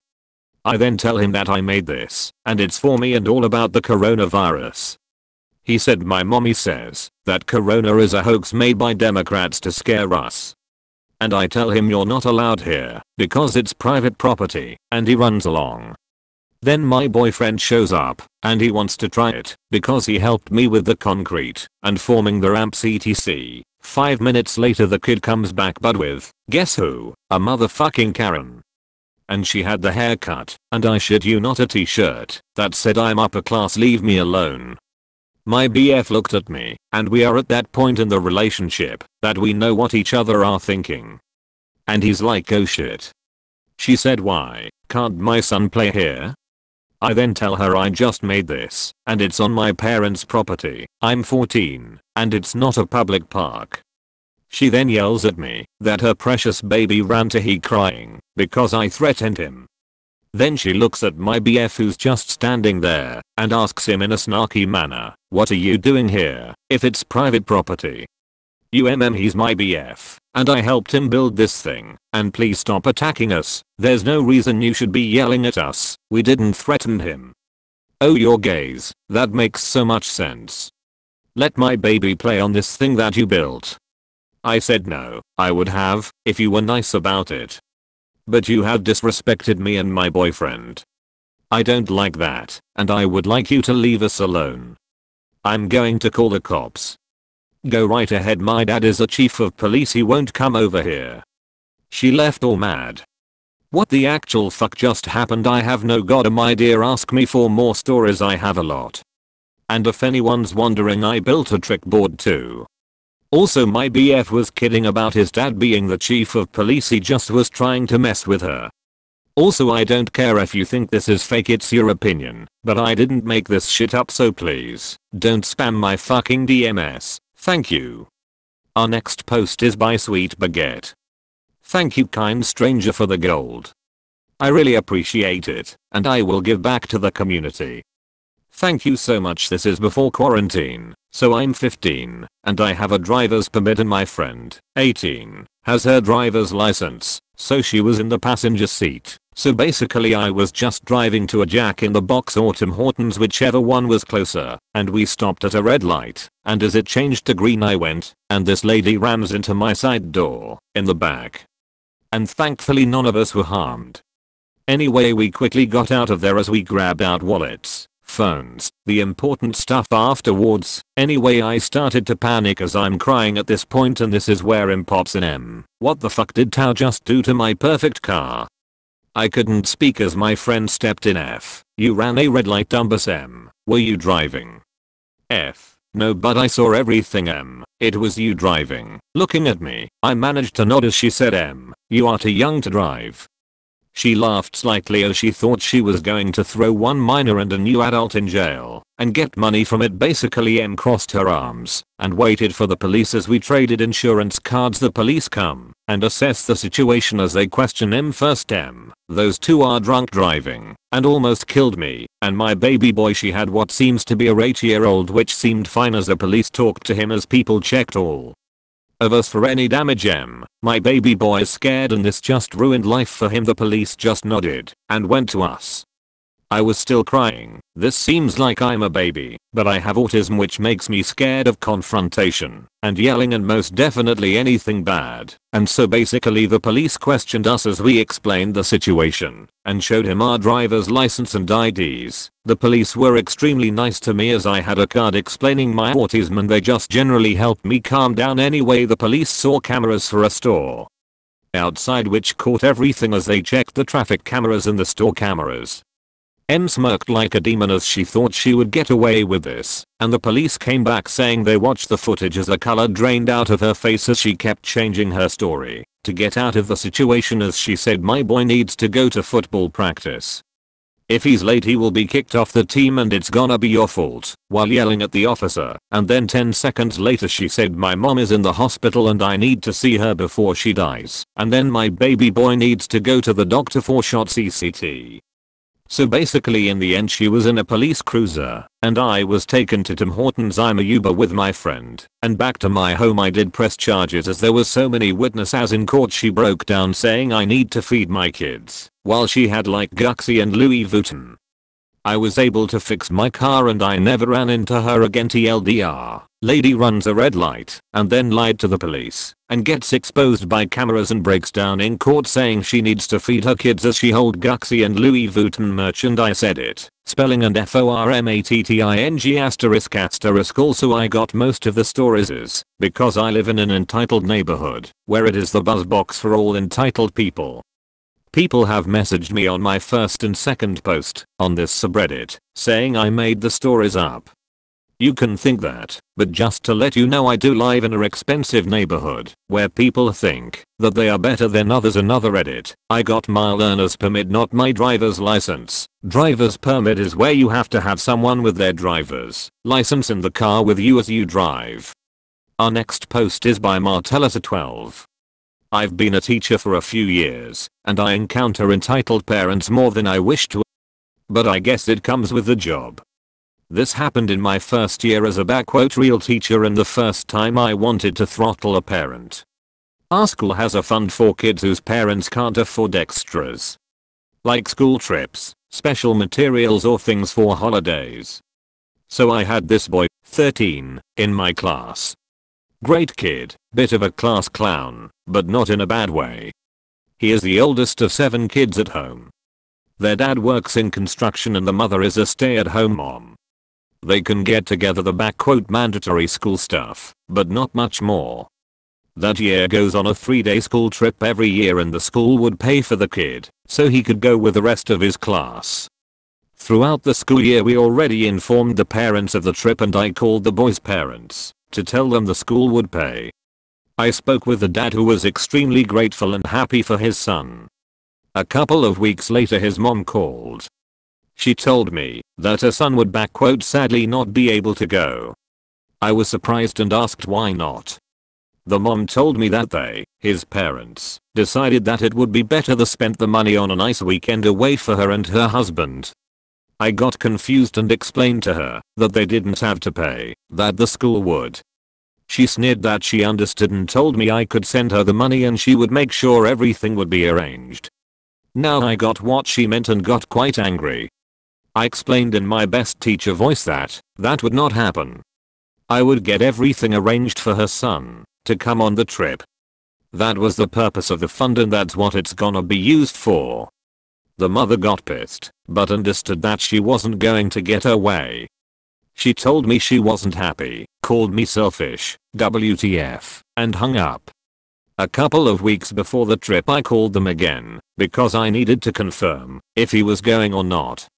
I then tell him that I made this and it's for me and all about the coronavirus. He said my mommy says that corona is a hoax made by democrats to scare us. And I tell him you're not allowed here because it's private property and he runs along. Then my boyfriend shows up and he wants to try it because he helped me with the concrete and forming the ramps etc. Five minutes later the kid comes back but with, guess who, a motherfucking Karen. And she had the haircut, and I shit you not a t-shirt, that said I'm upper class leave me alone. My BF looked at me, and we are at that point in the relationship, that we know what each other are thinking. And he's like oh shit. She said why, can't my son play here? I then tell her I just made this, and it's on my parents' property, I'm 14, and it's not a public park. She then yells at me that her precious baby ran to he crying because I threatened him. Then she looks at my BF who's just standing there and asks him in a snarky manner, what are you doing here if it's private property? UMM he's my BF, and I helped him build this thing, and please stop attacking us, there's no reason you should be yelling at us, we didn't threaten him. Oh you're gays, that makes so much sense. Let my baby play on this thing that you built. I said no, I would have, if you were nice about it. But you have disrespected me and my boyfriend. I don't like that, and I would like you to leave us alone. I'm going to call the cops. Go right ahead my dad is a chief of police he won't come over here. She left all mad. What the actual fuck just happened I have no goddamn idea ask me for more stories I have a lot. And if anyone's wondering I built a trick board too. Also my BF was kidding about his dad being the chief of police he just was trying to mess with her. Also I don't care if you think this is fake it's your opinion, but I didn't make this shit up so please, don't spam my fucking DMS. Thank you. Our next post is by Sweet Baguette. Thank you kind stranger for the gold. I really appreciate it, and I will give back to the community. Thank you so much this is before quarantine, so I'm 15, and I have a driver's permit and my friend, 18, has her driver's license, so she was in the passenger seat, So basically I was just driving to a Jack in the Box or Tim Hortons whichever one was closer, and we stopped at a red light, and as it changed to green I went, and this lady rams into my side door, in the back. And thankfully none of us were harmed. Anyway we quickly got out of there as we grabbed out wallets, phones, the important stuff afterwards. Anyway I started to panic as I'm crying at this point and this is where M pops in M. What the fuck did Tao just do to my perfect car? I couldn't speak as my friend stepped in F. You ran a red light Dumbus M. Were you driving? F. No but I saw everything M. It was you driving. Looking at me, I managed to nod as she said M. You are too young to drive. She laughed slightly as she thought she was going to throw one minor and a new adult in jail and get money from it basically M crossed her arms and waited for the police as we traded insurance cards the police come and assess the situation as they question M first M. Those two are drunk driving and almost killed me and my baby boy she had what seems to be a 8 year old which seemed fine as the police talked to him as people checked all of us for any damage M. My baby boy is scared and this just ruined life for him the police just nodded and went to us. I was still crying. This seems like I'm a baby, but I have autism which makes me scared of confrontation and yelling and most definitely anything bad. And so basically the police questioned us as we explained the situation and showed him our driver's license and IDs. The police were extremely nice to me as I had a card explaining my autism and they just generally helped me calm down anyway the police saw cameras for a store outside which caught everything as they checked the traffic cameras and the store cameras. M smirked like a demon as she thought she would get away with this, and the police came back saying they watched the footage as the color drained out of her face as she kept changing her story to get out of the situation as she said my boy needs to go to football practice. If he's late he will be kicked off the team and it's gonna be your fault, while yelling at the officer, and then 10 seconds later she said my mom is in the hospital and I need to see her before she dies, and then my baby boy needs to go to the doctor for shot CCT. So basically in the end she was in a police cruiser, and I was taken to Tim Hortons I'm a Uber with my friend, and back to my home I did press charges as there were so many witnesses in court she broke down saying I need to feed my kids, while she had like Gucci and Louis Vuitton. I was able to fix my car and I never ran into her again TLDR. Lady runs a red light and then lied to the police and gets exposed by cameras and breaks down in court saying she needs to feed her kids as she hold Gucci and Louis Vuitton merchandise edit. Spelling and F-O-R-M-A-T-T-I-N-G asterisk asterisk also I got most of the stories is because I live in an entitled neighborhood where it is the buzz box for all entitled people. People have messaged me on my first and second post on this subreddit saying I made the stories up. You can think that, but just to let you know I do live in a expensive neighborhood where people think that they are better than others another edit. I got my learner's permit not my driver's license. Driver's permit is where you have to have someone with their driver's license in the car with you as you drive. Our next post is by Martellus12. I've been a teacher for a few years, and I encounter entitled parents more than I wish to. But I guess it comes with the job. This happened in my first year as a backquote real teacher and the first time I wanted to throttle a parent. Our school has a fund for kids whose parents can't afford extras. Like school trips, special materials or things for holidays. So I had this boy, 13, in my class Great kid, bit of a class clown, but not in a bad way. He is the oldest of 7 kids at home. Their dad works in construction and the mother is a stay-at-home mom. They can get together the back quote mandatory school stuff, but not much more. That year goes on a 3 day school trip every year and the school would pay for the kid, so he could go with the rest of his class. Throughout the school year we already informed the parents of the trip and I called the boys parents to tell them the school would pay. I spoke with the dad who was extremely grateful and happy for his son. A couple of weeks later his mom called. She told me that her son would back quote sadly not be able to go. I was surprised and asked why not. The mom told me that they, his parents, decided that it would be better to spend the money on a nice weekend away for her and her husband I got confused and explained to her that they didn't have to pay, that the school would. She sneered that she understood and told me I could send her the money and she would make sure everything would be arranged. Now I got what she meant and got quite angry. I explained in my best teacher voice that that would not happen. I would get everything arranged for her son to come on the trip. That was the purpose of the fund and that's what it's gonna be used for. The mother got pissed, but understood that she wasn't going to get her way. She told me she wasn't happy, called me selfish, WTF, and hung up. A couple of weeks before the trip I called them again, because I needed to confirm if he was going or not.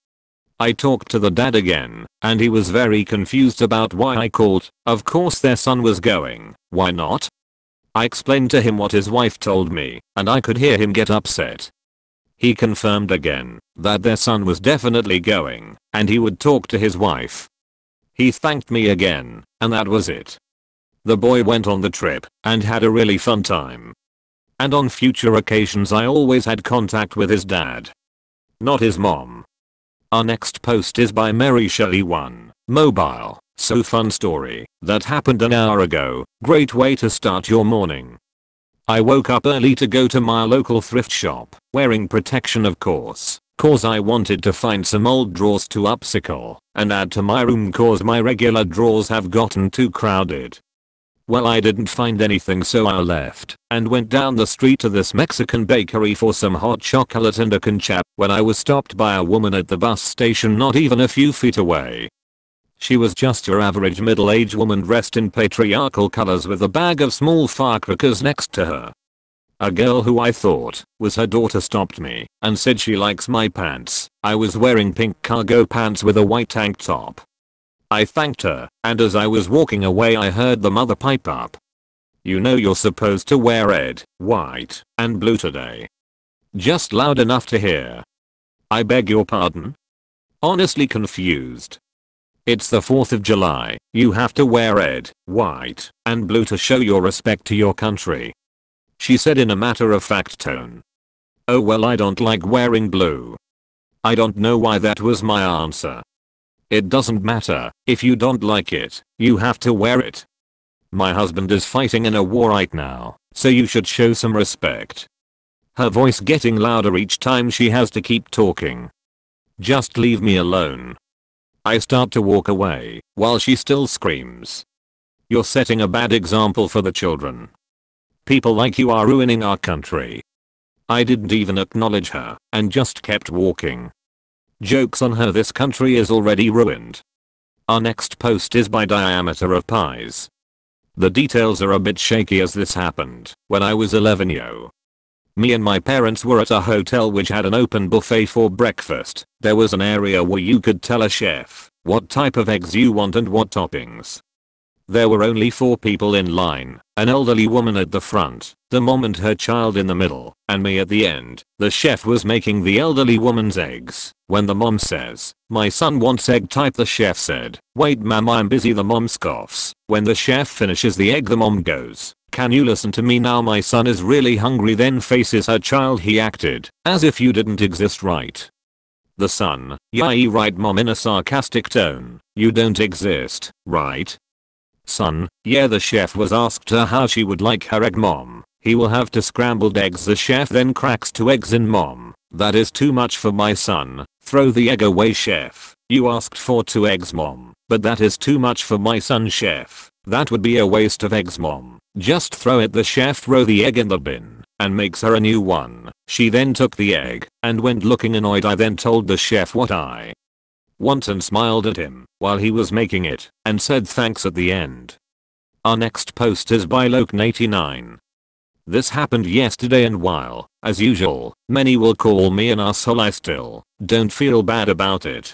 I talked to the dad again, and he was very confused about why I called, of course their son was going, why not? I explained to him what his wife told me, and I could hear him get upset. He confirmed again that their son was definitely going, and he would talk to his wife. He thanked me again, and that was it. The boy went on the trip and had a really fun time. And on future occasions I always had contact with his dad. Not his mom. Our next post is by Mary Shelley 1, mobile, so fun story, that happened an hour ago, great way to start your morning. I woke up early to go to my local thrift shop, wearing protection of course, cause I wanted to find some old drawers to upcycle and add to my room cause my regular drawers have gotten too crowded. Well I didn't find anything so I left and went down the street to this Mexican bakery for some hot chocolate and a concha when I was stopped by a woman at the bus station not even a few feet away. She was just your average middle-aged woman dressed in patriarchal colors with a bag of small firecrackers next to her. A girl who I thought was her daughter stopped me and said she likes my pants. I was wearing pink cargo pants with a white tank top I thanked her, and as I was walking away I heard the mother pipe up. You know you're supposed to wear red, white, and blue today. Just loud enough to hear. I beg your pardon? Honestly confused. It's the 4th of July, you have to wear red, white, and blue to show your respect to your country. She said in a matter of fact tone. Oh well I don't like wearing blue. I don't know why that was my answer. It doesn't matter, if you don't like it, you have to wear it. My husband is fighting in a war right now, so you should show some respect. Her voice getting louder each time she has to keep talking. Just leave me alone. I start to walk away, while she still screams. You're setting a bad example for the children. People like you are ruining our country. I didn't even acknowledge her, and just kept walking. Jokes on her this country is already ruined. Our next post is by Diameter of Pies. The details are a bit shaky as this happened when I was 11 yo. Me and my parents were at a hotel which had an open buffet for breakfast. There was an area where you could tell a chef what type of eggs you want and what toppings. There were only four people in line, an elderly woman at the front, the mom and her child in the middle, and me at the end. The chef was making the elderly woman's eggs. When the mom says, my son wants egg type the chef said, wait ma'am I'm busy the mom scoffs. When the chef finishes the egg the mom goes, can you listen to me now my son is really hungry then faces her child he acted, as if you didn't exist right. The son, yeah right mom in a sarcastic tone, you don't exist, right? Son, yeah the chef was asked her how she would like her egg mom. He will have to scrambled eggs the chef then cracks two eggs in mom. That is too much for my son. Throw the egg away chef. You asked for two eggs mom. But that is too much for my son chef. That would be a waste of eggs mom. Just throw it the chef throw the egg in the bin and makes her a new one. She then took the egg and went looking annoyed I then told the chef what I Wanton smiled at him while he was making it and said thanks at the end. Our next post is by Loken89. This happened yesterday and while, as usual, many will call me an asshole I still don't feel bad about it.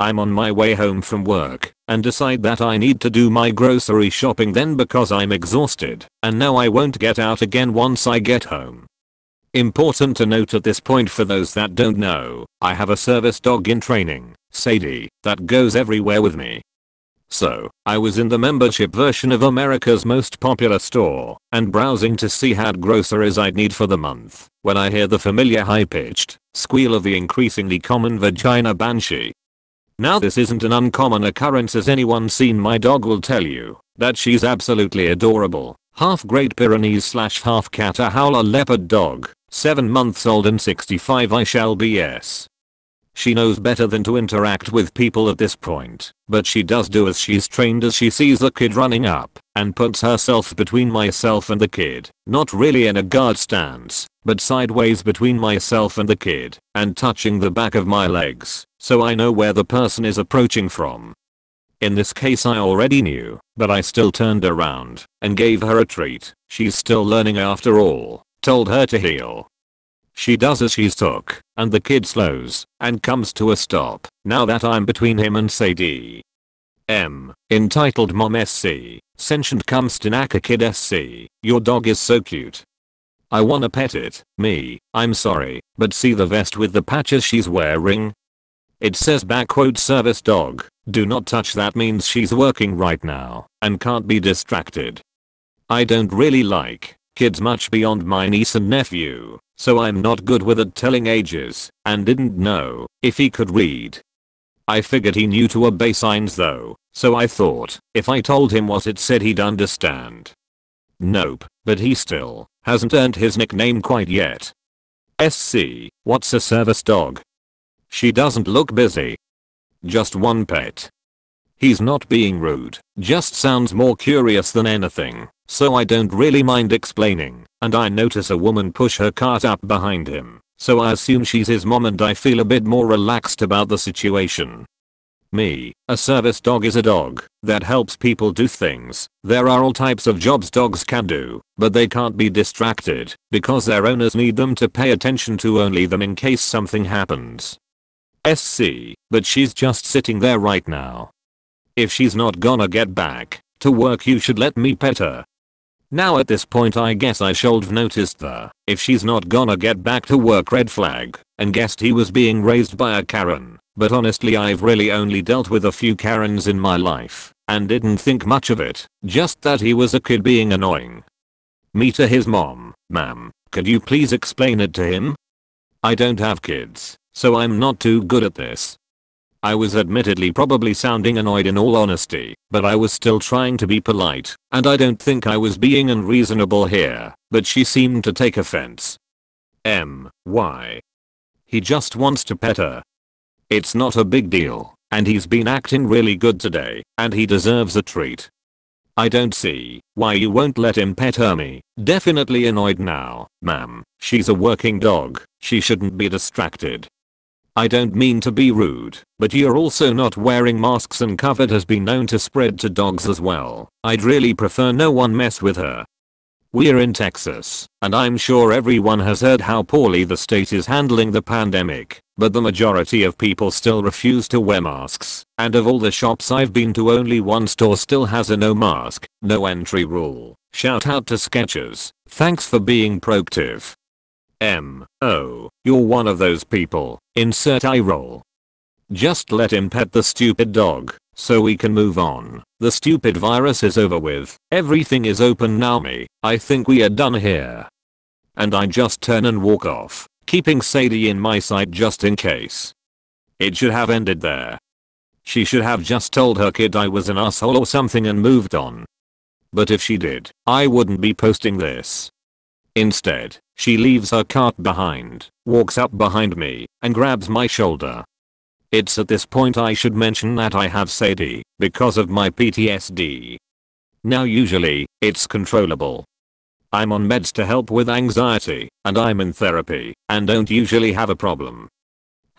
I'm on my way home from work and decide that I need to do my grocery shopping then because I'm exhausted and now I won't get out again once I get home. Important to note at this point for those that don't know, I have a service dog in training, Sadie, that goes everywhere with me. So, I was in the membership version of America's most popular store, and browsing to see how groceries I'd need for the month, when I hear the familiar high-pitched squeal of the increasingly common vagina banshee. Now this isn't an uncommon occurrence as anyone seen my dog will tell you, that she's absolutely adorable, Half Great Pyrenees slash half Catahoula leopard dog. 7 months old and 65 I shall be yes. She knows better than to interact with people at this point, but she does do as she's trained as she sees the kid running up and puts herself between myself and the kid, not really in a guard stance, but sideways between myself and the kid and touching the back of my legs so I know where the person is approaching from. In this case I already knew, but I still turned around and gave her a treat. She's still learning after all. Told her to heal. She does as she's took, and the kid slows and comes to a stop now that I'm between him and Sadie. M. Entitled Mom SC. Sentient Kumstanaka Kid SC. Your dog is so cute. I wanna pet it, me, I'm sorry, but see the vest with the patches she's wearing? It says back quote service dog, do not touch that means she's working right now and can't be distracted. I don't really like kids much beyond my niece and nephew, so I'm not good with at telling ages and didn't know if he could read. I figured he knew to obey signs though, so I thought if I told him what it said he'd understand. Nope, but he still hasn't earned his nickname quite yet. SC, what's a service dog? She doesn't look busy. Just one pet. He's not being rude, just sounds more curious than anything, so I don't really mind explaining, and I notice a woman push her cart up behind him, so I assume she's his mom and I feel a bit more relaxed about the situation. Me, a service dog is a dog that helps people do things. There are all types of jobs dogs can do, but they can't be distracted because their owners need them to pay attention to only them in case something happens. SC, but she's just sitting there right now. If she's not gonna get back to work you should let me pet her. Now at this point I guess I should've noticed the if she's not gonna get back to work red flag and guessed he was being raised by a Karen, but honestly I've really only dealt with a few Karens in my life and didn't think much of it, just that he was a kid being annoying. Me to his mom, ma'am, could you please explain it to him? I don't have kids, so I'm not too good at this. I was admittedly probably sounding annoyed in all honesty, but I was still trying to be polite, and I don't think I was being unreasonable here, but she seemed to take offense. M. Why? He just wants to pet her. It's not a big deal, and he's been acting really good today, and he deserves a treat. I don't see why you won't let him pet Hermie. Definitely annoyed now, ma'am. She's a working dog. She shouldn't be distracted. I don't mean to be rude, but you're also not wearing masks and COVID has been known to spread to dogs as well. I'd really prefer no one mess with her. We're in Texas, and I'm sure everyone has heard how poorly the state is handling the pandemic, but the majority of people still refuse to wear masks, and of all the shops I've been to only one store still has a no mask, no entry rule. Shout out to Skechers, thanks for being proactive. M. Oh, you're one of those people. Insert eye roll. Just let him pet the stupid dog, so we can move on. The stupid virus is over with. Everything is open now me. I think we are done here. And I just turn and walk off, keeping Sadie in my sight just in case. It should have ended there. She should have just told her kid I was an asshole or something and moved on. But if she did, I wouldn't be posting this. Instead, she leaves her cart behind, walks up behind me, and grabs my shoulder. It's at this point I should mention that I have Sadie, because of my PTSD. Now usually, it's controllable. I'm on meds to help with anxiety, and I'm in therapy, and don't usually have a problem.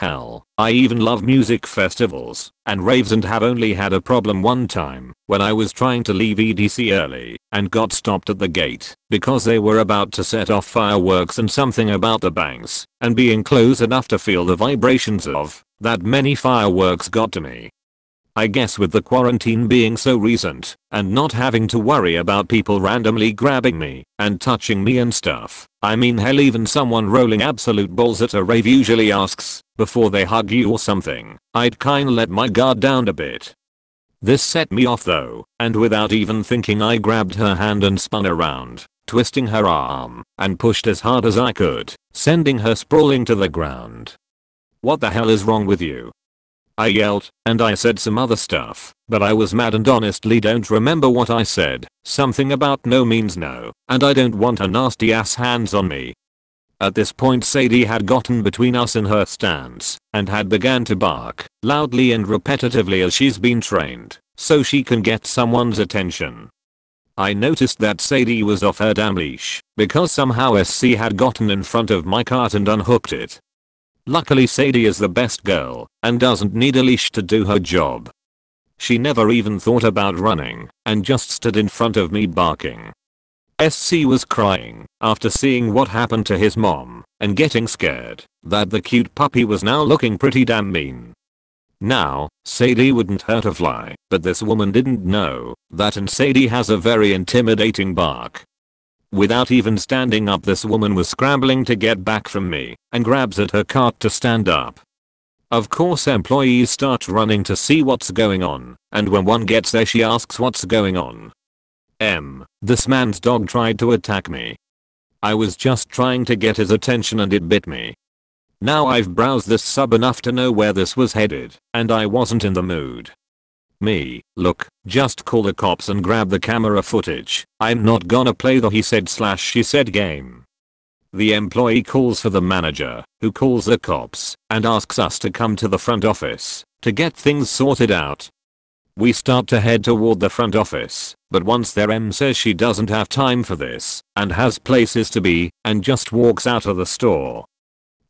Hell, I even love music festivals and raves and have only had a problem one time when I was trying to leave EDC early and got stopped at the gate because they were about to set off fireworks and something about the bangs and being close enough to feel the vibrations of that many fireworks got to me. I guess with the quarantine being so recent, and not having to worry about people randomly grabbing me and touching me and stuff, I mean hell even someone rolling absolute balls at a rave usually asks, before they hug you or something, I'd kinda let my guard down a bit. This set me off though, and without even thinking I grabbed her hand and spun around, twisting her arm, and pushed as hard as I could, sending her sprawling to the ground. What the hell is wrong with you? I yelled, and I said some other stuff, but I was mad and honestly don't remember what I said, something about no means no, and I don't want her nasty ass hands on me. At this point Sadie had gotten between us in her stance, and had began to bark, loudly and repetitively as she's been trained, so she can get someone's attention. I noticed that Sadie was off her damn leash, because somehow SC had gotten in front of my cart and unhooked it, Luckily Sadie is the best girl and doesn't need a leash to do her job. She never even thought about running and just stood in front of me barking. SC was crying after seeing what happened to his mom and getting scared that the cute puppy was now looking pretty damn mean. Now, Sadie wouldn't hurt a fly, but this woman didn't know that and Sadie has a very intimidating bark Without even standing up this woman was scrambling to get back from me and grabs at her cart to stand up. Of course employees start running to see what's going on and when one gets there she asks what's going on. M. This man's dog tried to attack me. I was just trying to get his attention and it bit me. Now I've browsed this sub enough to know where this was headed and I wasn't in the mood. Me, look, just call the cops and grab the camera footage. I'm not gonna play the he said slash she said game. The employee calls for the manager, who calls the cops and asks us to come to the front office to get things sorted out. We start to head toward the front office, but once there M says she doesn't have time for this and has places to be and just walks out of the store.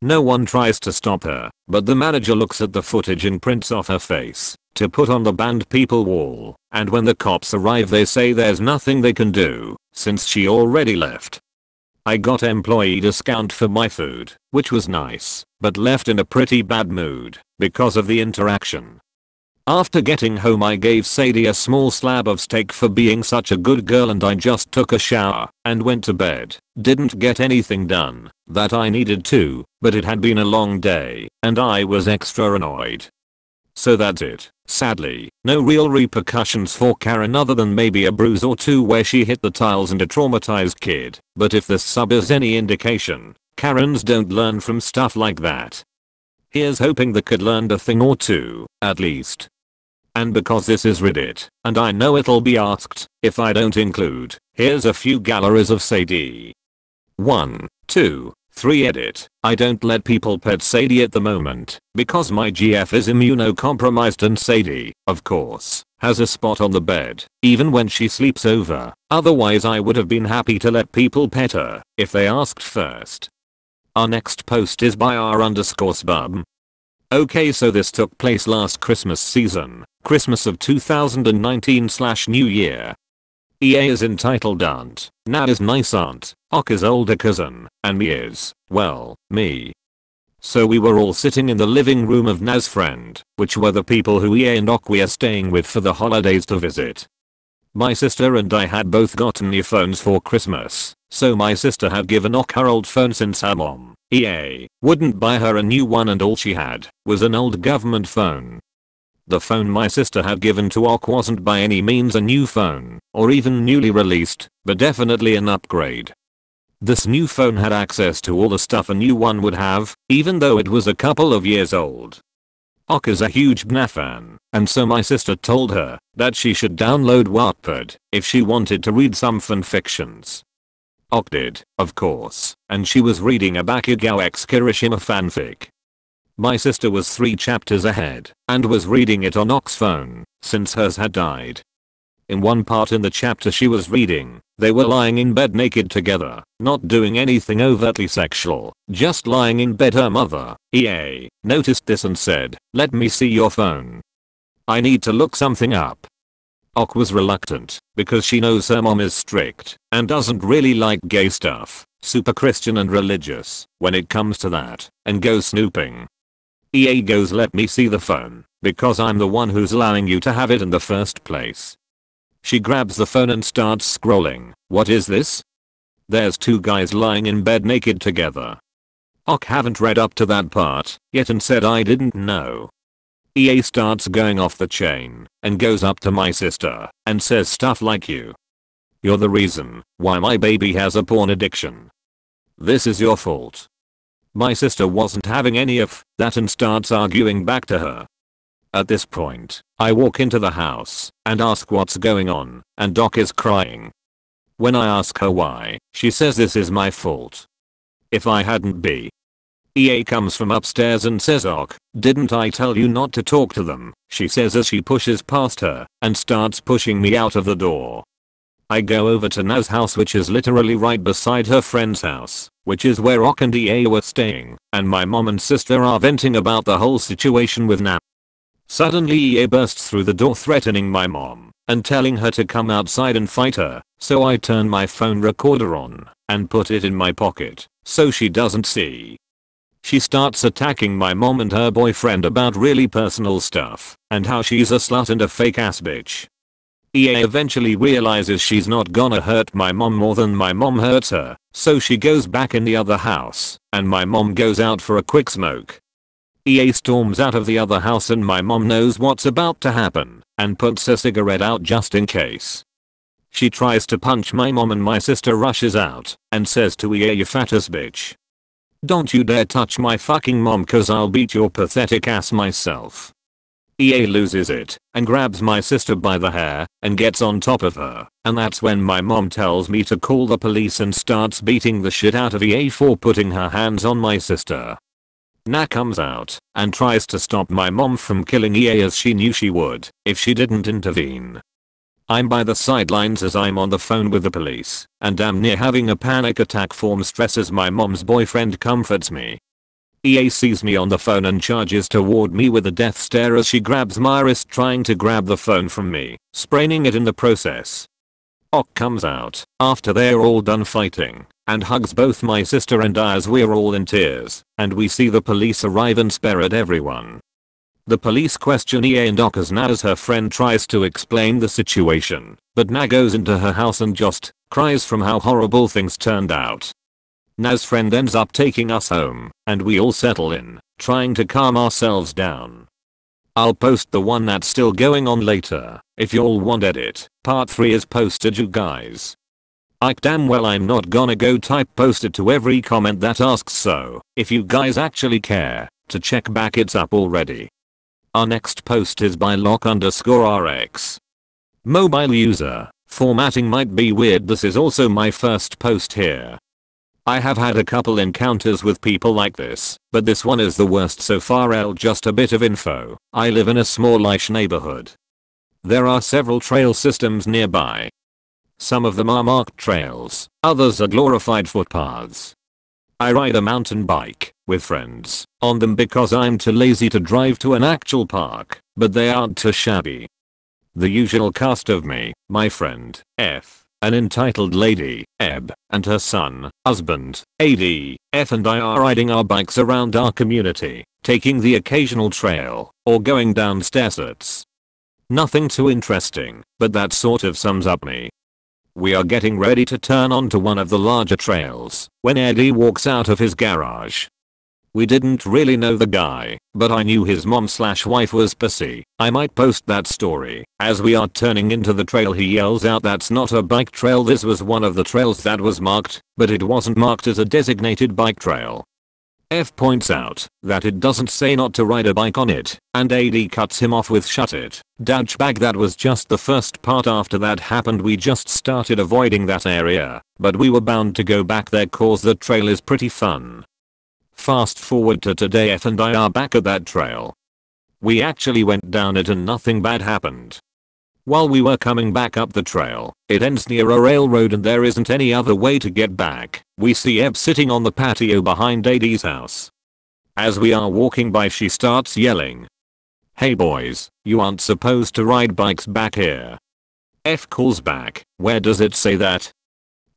No one tries to stop her, but the manager looks at the footage and prints off her face to put on the banned people wall, and when the cops arrive they say there's nothing they can do, since she already left. I got employee discount for my food, which was nice, but left in a pretty bad mood, because of the interaction. After getting home I gave Sadie a small slab of steak for being such a good girl and I just took a shower and went to bed. Didn't get anything done that I needed to, but it had been a long day and I was extra annoyed. So that's it. Sadly, no real repercussions for Karen other than maybe a bruise or two where she hit the tiles and a traumatized kid, but if this sub is any indication, Karens don't learn from stuff like that. Here's hoping the kid learned a thing or two, at least. And because this is Reddit, and I know it'll be asked, if I don't include, here's a few galleries of Sadie. 1, 2, 3 edit. I don't let people pet Sadie at the moment because my GF is immunocompromised and Sadie, of course, has a spot on the bed even when she sleeps over. Otherwise I would have been happy to let people pet her if they asked first. Our next post is by r underscore spub. Okay so this took place last Christmas season, Christmas of 2019 slash New Year. EA is entitled Aunt, Nat is nice aunt, Ok is older cousin, and me is, well, me. So we were all sitting in the living room of Naz friend, which were the people who EA and Ok are staying with for the holidays to visit. My sister and I had both gotten new phones for Christmas, so my sister had given Ok her old phone since her mom, EA, wouldn't buy her a new one and all she had was an old government phone the phone my sister had given to Ok wasn't by any means a new phone, or even newly released, but definitely an upgrade. This new phone had access to all the stuff a new one would have, even though it was a couple of years old. Ok is a huge BNA fan, and so my sister told her that she should download Wattpad if she wanted to read some fanfictions. Ok did, of course, and she was reading a Bakugou X Kirishima fanfic my sister was 3 chapters ahead and was reading it on Ok's phone since hers had died. In one part in the chapter she was reading, they were lying in bed naked together, not doing anything overtly sexual, just lying in bed her mother, EA, noticed this and said, let me see your phone. I need to look something up. Ok was reluctant, because she knows her mom is strict, and doesn't really like gay stuff, super Christian and religious, when it comes to that, and goes snooping. EA goes let me see the phone, because I'm the one who's allowing you to have it in the first place. She grabs the phone and starts scrolling. What is this? There's two guys lying in bed naked together. Ok haven't read up to that part yet and said I didn't know. EA starts going off the chain and goes up to my sister and says stuff like you. You're the reason why my baby has a porn addiction. This is your fault. My sister wasn't having any of that and starts arguing back to her. At this point, I walk into the house and ask what's going on and Doc is crying. When I ask her why, she says this is my fault. If I hadn't be. EA comes from upstairs and says Ok, didn't I tell you not to talk to them, she says as she pushes past her and starts pushing me out of the door. I go over to Na's house which is literally right beside her friend's house, which is where Ok and EA were staying, and my mom and sister are venting about the whole situation with Na. Suddenly EA bursts through the door threatening my mom and telling her to come outside and fight her, so I turn my phone recorder on and put it in my pocket so she doesn't see. She starts attacking my mom and her boyfriend about really personal stuff and how she's a slut and a fake ass bitch. EA eventually realizes she's not gonna hurt my mom more than my mom hurts her, so she goes back in the other house and my mom goes out for a quick smoke. EA storms out of the other house and my mom knows what's about to happen and puts a cigarette out just in case. She tries to punch my mom and my sister rushes out and says to EA you fattest bitch. Don't you dare touch my fucking mom cause I'll beat your pathetic ass myself. EA loses it and grabs my sister by the hair and gets on top of her and that's when my mom tells me to call the police and starts beating the shit out of EA for putting her hands on my sister. Na comes out and tries to stop my mom from killing EA as she knew she would if she didn't intervene. I'm by the sidelines as I'm on the phone with the police and damn near having a panic attack form stress as my mom's boyfriend comforts me. EA sees me on the phone and charges toward me with a death stare as she grabs my wrist trying to grab the phone from me, spraining it in the process. Ok comes out after they're all done fighting and hugs both my sister and I as we're all in tears, and we see the police arrive and spare at everyone. The police question EA and Ok as Na as her friend tries to explain the situation, but Na goes into her house and just cries from how horrible things turned out. Na's friend ends up taking us home, and we all settle in, trying to calm ourselves down. I'll post the one that's still going on later, if y'all want edit, part 3 is posted you guys. Like damn well I'm not gonna go type posted to every comment that asks so, if you guys actually care, to check back it's up already. Our next post is by lock underscore rx. Mobile user, formatting might be weird this is also my first post here. I have had a couple encounters with people like this, but this one is the worst so far L just a bit of info. I live in a smallish neighborhood. There are several trail systems nearby, some of them are marked trails, others are glorified footpaths. I ride a mountain bike with friends on them because I'm too lazy to drive to an actual park, but they aren't too shabby. The usual cast of me, my friend, F, an entitled lady, Eb, and her son, husband, AD, F and I are riding our bikes around our community, taking the occasional trail, or going down stairs. Nothing too interesting, but that sort of sums up me. We are getting ready to turn onto one of the larger trails when Eddie walks out of his garage. We didn't really know the guy, but I knew his mom slash wife was pussy. I might post that story. As we are turning into the trail he yells out that's not a bike trail this was one of the trails that was marked, but it wasn't marked as a designated bike trail. F points out that it doesn't say not to ride a bike on it, and AD cuts him off with shut it, douchebag that was just the first part after that happened we just started avoiding that area, but we were bound to go back there cause the trail is pretty fun. Fast forward to today F and I are back at that trail. We actually went down it and nothing bad happened. While we were coming back up the trail, it ends near a railroad and there isn't any other way to get back. We see Eb sitting on the patio behind AD's house. As we are walking by she starts yelling. Hey boys, you aren't supposed to ride bikes back here. F calls back, where does it say that?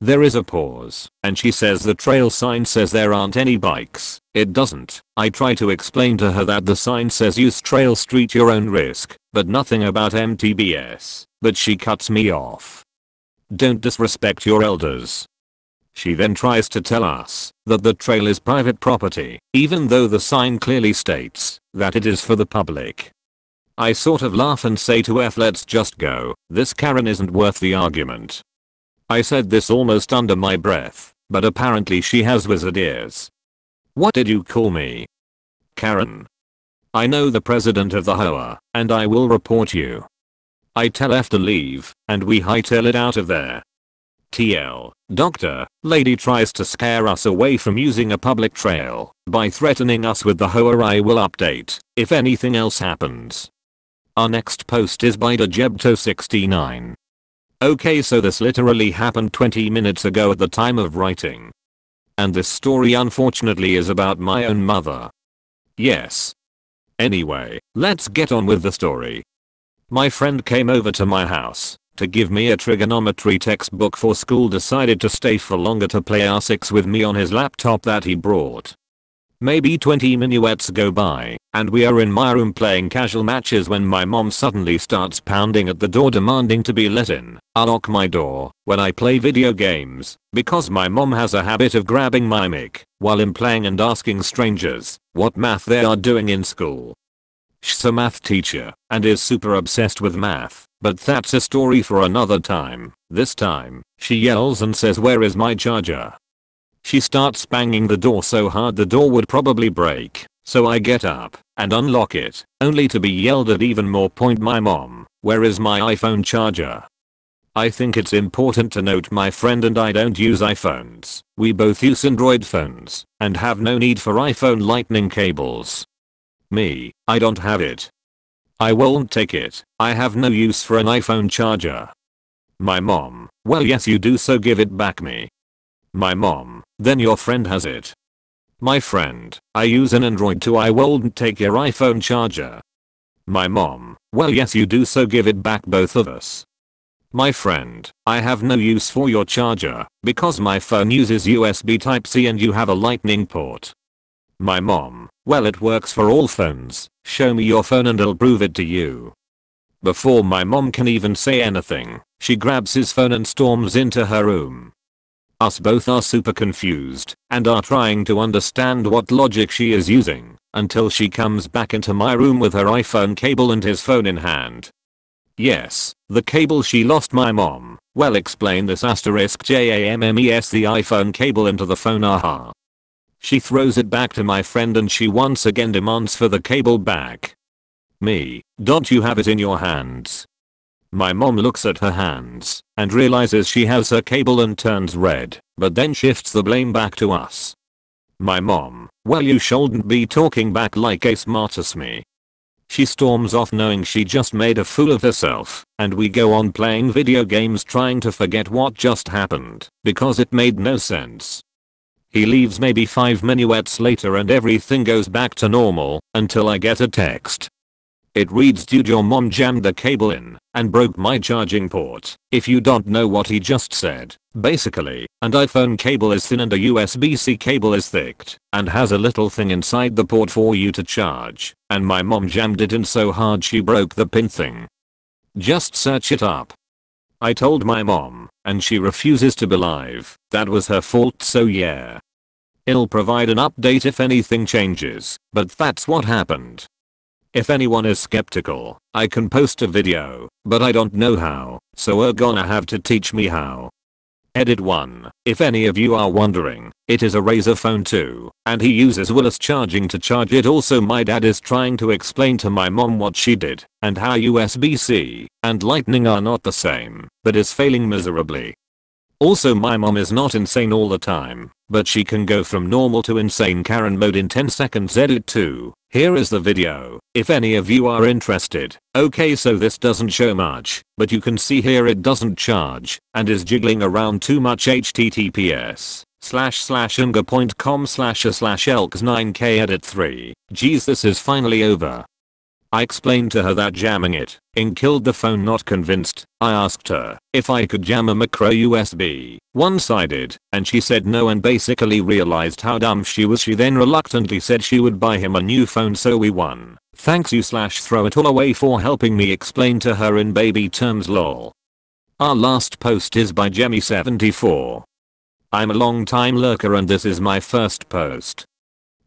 There is a pause, and she says the trail sign says there aren't any bikes. It doesn't. I try to explain to her that the sign says use trail street your own risk, but nothing about MTBS, but she cuts me off. Don't disrespect your elders. She then tries to tell us that the trail is private property, even though the sign clearly states that it is for the public. I sort of laugh and say to F let's just go, this Karen isn't worth the argument. I said this almost under my breath, but apparently she has wizard ears. What did you call me? Karen. I know the president of the HOA, and I will report you. I tell F to leave, and we hightail it out of there. TL, doctor, lady tries to scare us away from using a public trail by threatening us with the HOA I will update if anything else happens. Our next post is by Dejebto69. Okay so this literally happened 20 minutes ago at the time of writing. And this story unfortunately is about my own mother. Yes. Anyway, let's get on with the story. My friend came over to my house to give me a trigonometry textbook for school decided to stay for longer to play R6 with me on his laptop that he brought. Maybe 20 minuets go by, and we are in my room playing casual matches when my mom suddenly starts pounding at the door demanding to be let in. I lock my door when I play video games, because my mom has a habit of grabbing my mic while I'm playing and asking strangers what math they are doing in school. She's a math teacher and is super obsessed with math, but that's a story for another time. This time, she yells and says where is my charger? She starts banging the door so hard the door would probably break, so I get up and unlock it, only to be yelled at even more point my mom, where is my iPhone charger? I think it's important to note my friend and I don't use iPhones. We both use Android phones and have no need for iPhone lightning cables. Me, I don't have it. I won't take it. I have no use for an iPhone charger. My mom, well yes you do so give it back me. My mom, then your friend has it. My friend, I use an Android too I won't take your iPhone charger. My mom, well yes you do so give it back both of us. My friend, I have no use for your charger, because my phone uses USB type C and you have a lightning port. My mom, well it works for all phones, show me your phone and I'll prove it to you. Before my mom can even say anything, she grabs his phone and storms into her room. Us both are super confused and are trying to understand what logic she is using until she comes back into my room with her iPhone cable and his phone in hand. Yes, the cable she lost my mom. Well explain this asterisk JAMMES the iPhone cable into the phone aha. She throws it back to my friend and she once again demands for the cable back. Me, don't you have it in your hands? My mom looks at her hands and realizes she has her cable and turns red, but then shifts the blame back to us. My mom, well you shouldn't be talking back like a smartass me. She storms off knowing she just made a fool of herself, and we go on playing video games trying to forget what just happened, because it made no sense. He leaves maybe 5 minuets later and everything goes back to normal, until I get a text it reads dude your mom jammed the cable in and broke my charging port. If you don't know what he just said, basically, an iPhone cable is thin and a USB-C cable is thick and has a little thing inside the port for you to charge, and my mom jammed it in so hard she broke the pin thing. Just search it up. I told my mom, and she refuses to believe that was her fault so yeah. I'll provide an update if anything changes, but that's what happened. If anyone is skeptical, I can post a video, but I don't know how, so we're gonna have to teach me how. Edit 1. If any of you are wondering, it is a Razer phone 2, and he uses wireless charging to charge it also my dad is trying to explain to my mom what she did, and how USB-C and lightning are not the same, but is failing miserably. Also my mom is not insane all the time, but she can go from normal to insane Karen mode in 10 seconds edit 2. Here is the video, if any of you are interested. Okay so this doesn't show much, but you can see here it doesn't charge, and is jiggling around too much https slash slash unga.com slash a slash elks 9k edit 3. Jesus is finally over. I explained to her that jamming it in killed the phone not convinced. I asked her if I could jam a micro USB one-sided and she said no and basically realized how dumb she was she then reluctantly said she would buy him a new phone so we won. Thanks you slash throw it all away for helping me explain to her in baby terms lol. Our last post is by Jemmy74. I'm a long time lurker and this is my first post.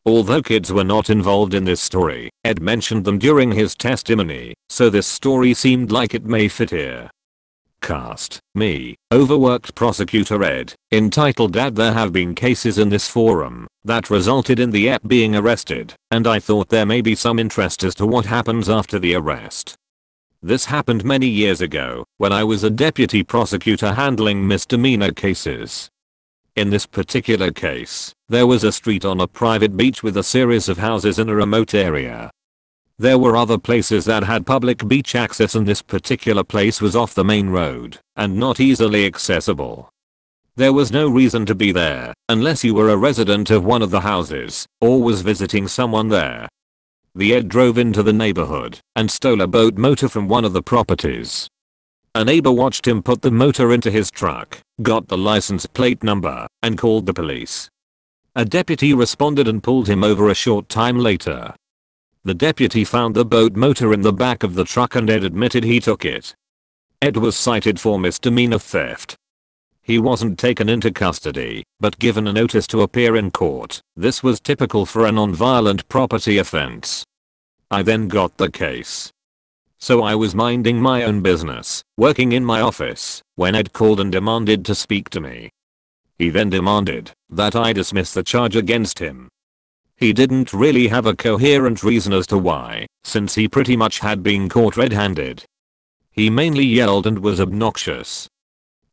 Although kids were not involved in this story, Ed mentioned them during his testimony, so this story seemed like it may fit here. Cast, me, overworked prosecutor Ed, entitled Dad there have been cases in this forum that resulted in the ep being arrested, and I thought there may be some interest as to what happens after the arrest. This happened many years ago, when I was a deputy prosecutor handling misdemeanor cases. In this particular case, there was a street on a private beach with a series of houses in a remote area. There were other places that had public beach access and this particular place was off the main road and not easily accessible. There was no reason to be there unless you were a resident of one of the houses or was visiting someone there. The Ed drove into the neighborhood and stole a boat motor from one of the properties. A neighbor watched him put the motor into his truck, got the license plate number, and called the police. A deputy responded and pulled him over a short time later. The deputy found the boat motor in the back of the truck and Ed admitted he took it. Ed was cited for misdemeanor theft. He wasn't taken into custody, but given a notice to appear in court. This was typical for a non-violent property offense. I then got the case. So I was minding my own business, working in my office, when Ed called and demanded to speak to me. He then demanded that I dismiss the charge against him. He didn't really have a coherent reason as to why, since he pretty much had been caught red-handed. He mainly yelled and was obnoxious.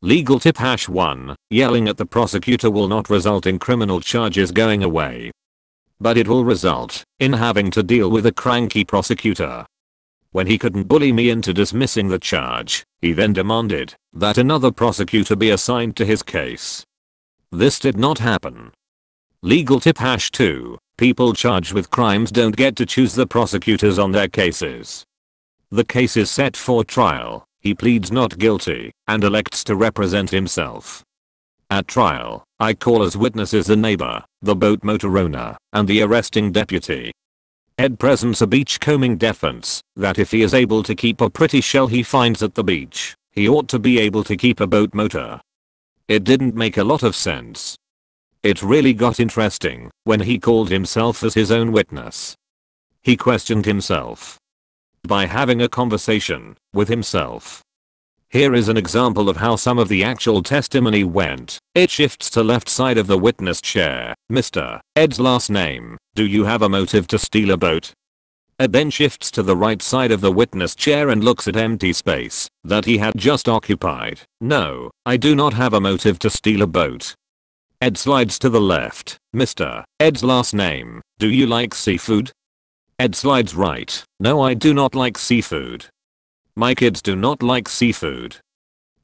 Legal tip hash 1, yelling at the prosecutor will not result in criminal charges going away. But it will result in having to deal with a cranky prosecutor. When he couldn't bully me into dismissing the charge, he then demanded that another prosecutor be assigned to his case. This did not happen. Legal tip hash 2, People charged with crimes don't get to choose the prosecutors on their cases. The case is set for trial, he pleads not guilty, and elects to represent himself. At trial, I call as witnesses the neighbor, the boat motor owner, and the arresting deputy. Ed presents a beachcombing defense that if he is able to keep a pretty shell he finds at the beach, he ought to be able to keep a boat motor. It didn't make a lot of sense, it really got interesting when he called himself as his own witness. He questioned himself by having a conversation with himself. Here is an example of how some of the actual testimony went. It shifts to left side of the witness chair. Mr. Ed's last name. Do you have a motive to steal a boat? Ed then shifts to the right side of the witness chair and looks at empty space that he had just occupied. No, I do not have a motive to steal a boat. Ed slides to the left. Mr. Ed's last name. Do you like seafood? Ed slides right. No I do not like seafood. My kids do not like seafood.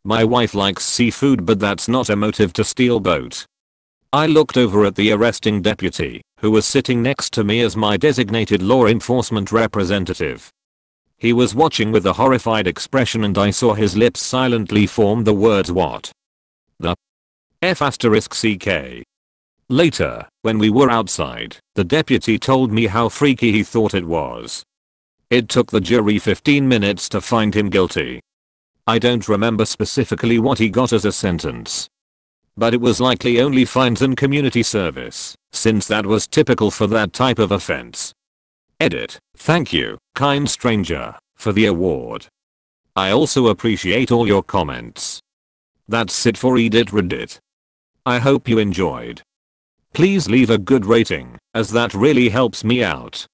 My wife likes seafood but that's not a motive to steal boat. I looked over at the arresting deputy, who was sitting next to me as my designated law enforcement representative. He was watching with a horrified expression and I saw his lips silently form the words what? The F asterisk CK. Later, when we were outside, the deputy told me how freaky he thought it was. It took the jury 15 minutes to find him guilty. I don't remember specifically what he got as a sentence. But it was likely only fines and community service, since that was typical for that type of offense. Edit. Thank you, kind stranger, for the award. I also appreciate all your comments. That's it for Edit Reddit. I hope you enjoyed. Please leave a good rating, as that really helps me out.